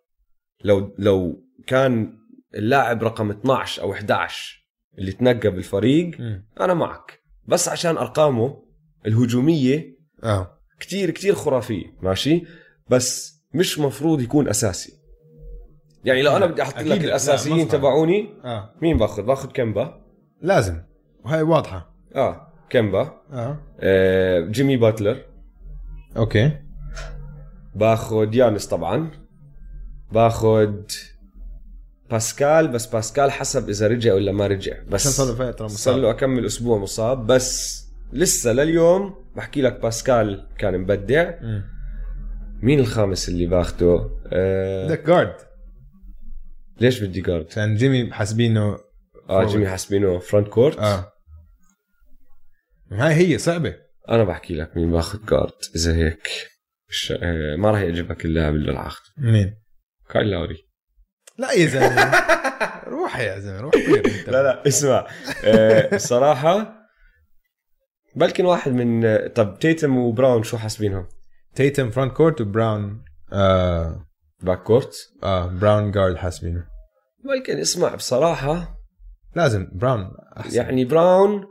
لو لو كان اللاعب رقم 12 أو 11 اللي تنقى بالفريق مم. أنا معك. بس عشان أرقامه الهجومية آه. كتير كتير خرافية ماشي؟ بس مش مفروض يكون أساسي. يعني لو أنا بدي أحط لك لا، الأساسيين. تبعوني آه. مين باخذ؟ باخذ كيمبا لازم. وهي واضحة. آه كيمبا آه. آه جيمي باتلر. okay. باخذ يانس طبعا. باخذ باسكال بس باسكال حسب إذا رجع ولا ما رجع. بس عشان صار له فتره صار له أكمل أسبوع مصاب. بس لسه لليوم بحكي لك باسكال كان مبدع. مم. مين الخامس اللي باخده؟ آه بدك guard ليش بدي guard عشان جيمي حاسبينه آه. جيمي حاسبينه front court آه. هاي هي صعبة. أنا بحكي لك مين باخذ guard إذا هيك مش آه ما راح يعجبك اللاعب اللي راح اخذه مين؟ كايل لاوري. لا يا زلمة. [LAUGHS] روح يا زلمة روح لا لا اسمع. آه الصراحه بلكن واحد من آه، طب تيتوم وبراون شو حاسبينهم؟ تيتوم front court وبراون آه back court آه براون guard حاسبينه. بلكن اسمع بصراحة لازم براون أحسن. يعني براون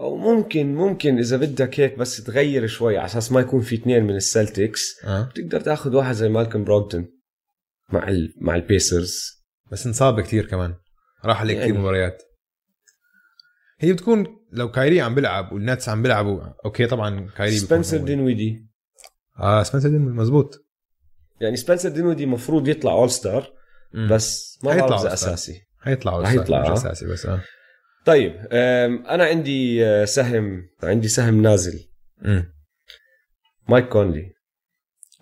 أو ممكن ممكن إذا بدك هيك بس تغير شوي على أساس ما يكون في اثنين من السلتكس آه. بتقدر تاخذ واحد زي مالكم بروغدون مع ال مع البيسرز بس انصاب كثير كمان راح عليه كثير يعني. مباريات هي بتكون لو كايري عم بيلعب والنتس عم بيلعبوا okay طبعا كايري. سبنسر. دينويدي آه سبنسر دينويدي مزبوط يعني سبنسر دينويدي المفروض يطلع All-Star. بس ما حيطلع بعرف إذا. أساسي حيطلع يطلع، مش آه. أساسي بس آه طيب أنا عندي آه، سهم عندي سهم نازل مم. مايك كونلي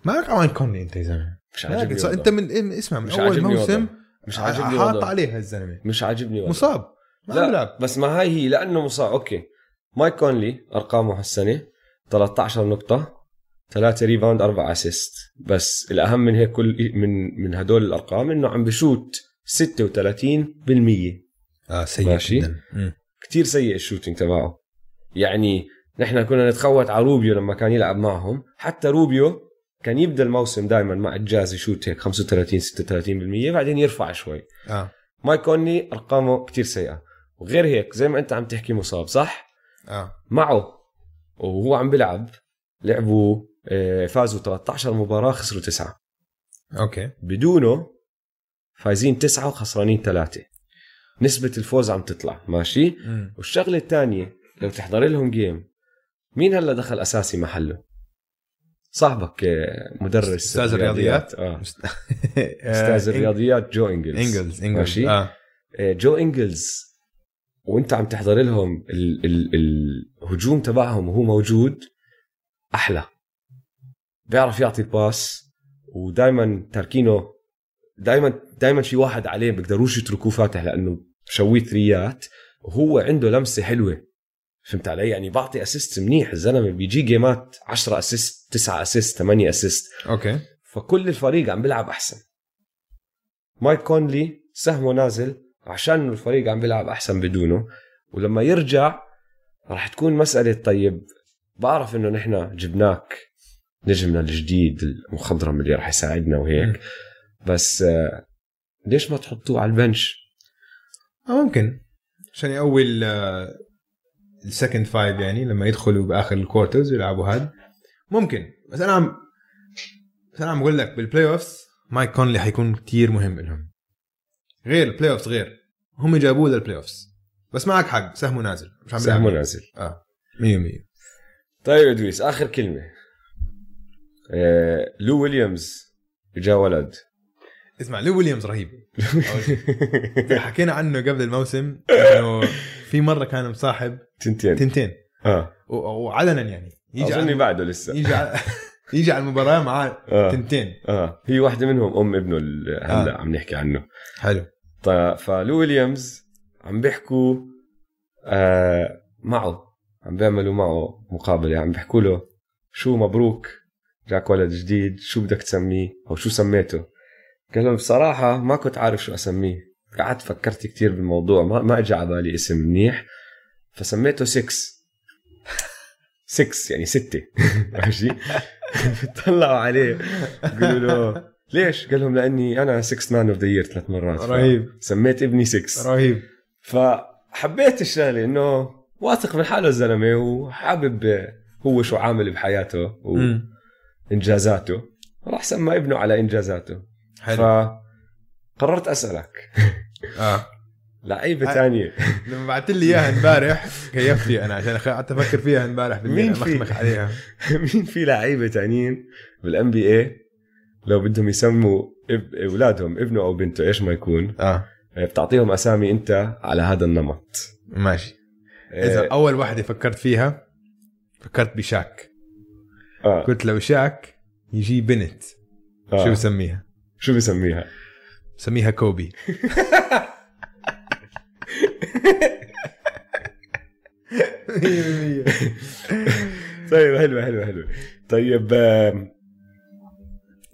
ما كمان كونلي أنت يا زلمة مش عاجبني. انت من من- اسمع من مش أول موسم. مش عاجبني حاط وضعه. عليه هالزلمة مش عاجبني وضعه. مصاب ما لا بيلعب بس ما هاي هي لأنه مصاب okay مايك كونلي أرقامه هالسنة 13 نقطة 3 rebound 4 assist بس الأهم من هيك كل من من هدول الأرقام إنه عم بشوت 36% آه سيء ماشي. جدا مم. كتير سيء ال shooting تبعه يعني نحن كنا نتخوت على روبيو لما كان يلعب معهم حتى روبيو كان يبدأ الموسم دائما مع الجاز يشوت هيك 35 36% بعدين يرفع شوي. آه. مايك كونلي أرقامه كتير سيئة. وغير هيك زي ما أنت عم تحكي مصاب صح؟ آه. معه. وهو عم بيلعب لعبوا آه، فازوا 13 مباراة خسروا تسعة. okay. بدونه فايزين تسعة وخسرانين ثلاثة نسبة الفوز عم تطلع ماشي؟ مم. والشغلة الثانية لو تحضري لهم game مين هلا دخل أساسي محله؟ صاحبك آه، مدرس أستاذ الرياضيات؟ آه. [LAUGHS] أستاذ آه، الرياضيات جو إنجلز. إنجلز إنجلز ماشي. آه، جو إنجلز وأنت عم تحضر لهم ال ال الهجوم تبعهم وهو موجود أحلى. بيعرف يعطي pass ودائما تاركينه دائما دائما في واحد عليه بيقدروش يتركوه فاتح لأنه شوية three ات وهو عنده لمسة حلوة. فهمت علي؟ يعني بعطي assist منيح الزلمة بيجي game ات 10 assist 9 assist 8 assist okay. فكل الفريق عم بيلعب أحسن. مايك كونلي سهمه نازل عشان الفريق عم بيلعب أحسن بدونه. ولما يرجع راح تكون مسألة طيب بعرف إنه نحن جبناك نجمنا الجديد المخضرم اللي راح يساعدنا وهيك. بس آه، ليش ما تحطوه على ال bench؟ آه، ممكن. عشان يقوي ال second five يعني لما يدخلوا بآخر ال quarters ويلعبوا هاد. ممكن. بس أنا عم بس أنا عم أقول لك بال playoffs مايك كونلي حيكون كتير مهم لهم. غير ال playoffs غير. هم جابوه لل playoffs بس معك حق. سهمه نازل. مش عم سهمه. نازل. آه. 100% طيب أدويس آخر كلمة. آه، لو ويليامز اجا ولد. اسمع لو ويليامز رهيب. [LAUGHS] حكينا عنه قبل الموسم إنه في مرة كان مصاحب تنتين. تنتين. آه. وعلنا يعني. يجي اظني بعده لسه. يجي على [LAUGHS] يجي على المباراة معاه آه. تنتين. آه. هي واحدة منهم أم ابنه اللي هلا آه. عم نحكي عنه. حلو. طيب فلو ويليامز عم بيحكوا آه معه. عم بيعملوا معه مقابلة. عم بيحكوا له شو مبروك جاك ولد جديد شو بدك تسميه أو شو سميته. قال لهم بصراحة ما كنت عارف شو أسميه. قعدت فكرت كتير بالموضوع ما, ما اجى على بالي اسم منيح. فسميته 6 6 يعني ستة. [LAUGHS] ماشي؟ طلعوا عليه. قالوا له ليش؟ قال لهم لأني أنا 6 man of the year ثلاث مرات. رهيب. سميت ابني 6 رهيب. فحبيت الشغلة إنه واثق من حاله الزلمة وحابب هو شو عامل بحياته. وإنجازاته. راح سمى ابنه على إنجازاته. حلو. فقررت أسألك. آه. [LAUGHS] لعيبة آه. تانية [LAUGHS] لما بعثت لي إياها امبارح كيفتي أنا عشان قعدت أفكر فيها امبارح مين في؟ عليها [LAUGHS] مين في لعيبة تانيين بالان بي اي لو بدهم يسموا أولادهم ابنه أو بنته إيش ما يكون آه بتعطيهم أسامي أنت على هذا النمط ماشي إذا إيه، أول واحدة فكرت فيها فكرت بشاك آه. قلت لو شاك يجي بنت آه. شو بسميها؟ شو بسميها بسميها كوبي [LAUGHS] طيب حلوة حلوة حلوة. طيب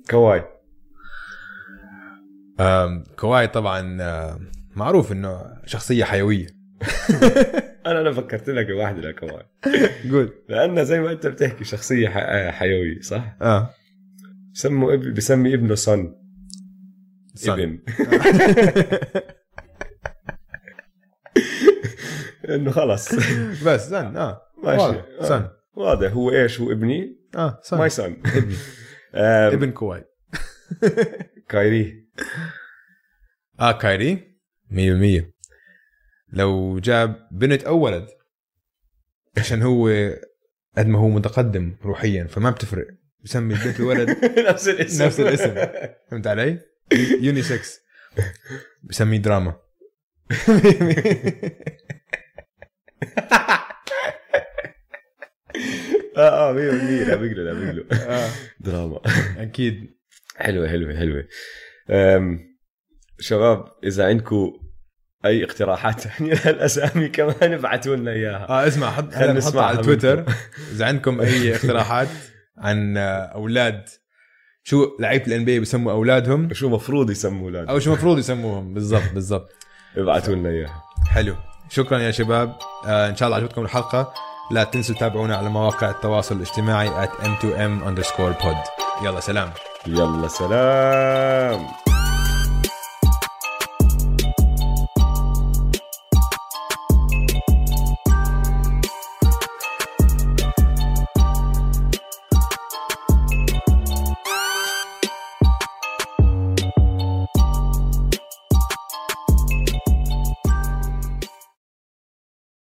كواي. كواي طبعا معروف إنه شخصية حيوية. [LAUGHS] أنا أنا فكرت لك بواحدة لكواي قول. لأنه زي ما أنت بتحكي شخصية ح- حيوية صح؟ آه. بسموا اب... بسمي ابنه son. إبن. [LAUGHS] إنه خلص. [LAUGHS] بس son آه. ماشي. son آه. واضح. هو إيش؟ هو ابني؟ آه son my son [LAUGHS] ابني. ابن كواي [LAUGHS] كايري. آه كايري. 100% لو جاب بنت أو ولد عشان هو قد ما هو متقدم روحيا فما بتفرق. بسمي البنت الولد نفس الاسم. نفس الاسم. فهمت علي؟ unisex. بسميه دراما. آه آه 100% لا بقله لا بقله آه، دراما. أكيد. حلوة حلوة حلوة. شباب إذا عندكم أي اقتراحات ثانية [LAUGHS] للأسامي كمان ابعتوا لنا إياها. آه اسمع حط خلينا نسمعها على تويتر. إذا عندكم أي [LAUGHS] اقتراحات عن آه، أولاد شو لعيبة الأن بي بيسموا أولادهم؟ شو مفروض يسموا أولاد أو شو المفروض يسموهم. بالضبط بالضبط. ابعتوا لنا إياها. حلو. شكرا يا شباب. آه إن شاء الله عجبتكم الحلقة. لا تنسوا تتابعونا على مواقع التواصل الاجتماعي at m2m underscore pod. يلا سلام. يلا سلام.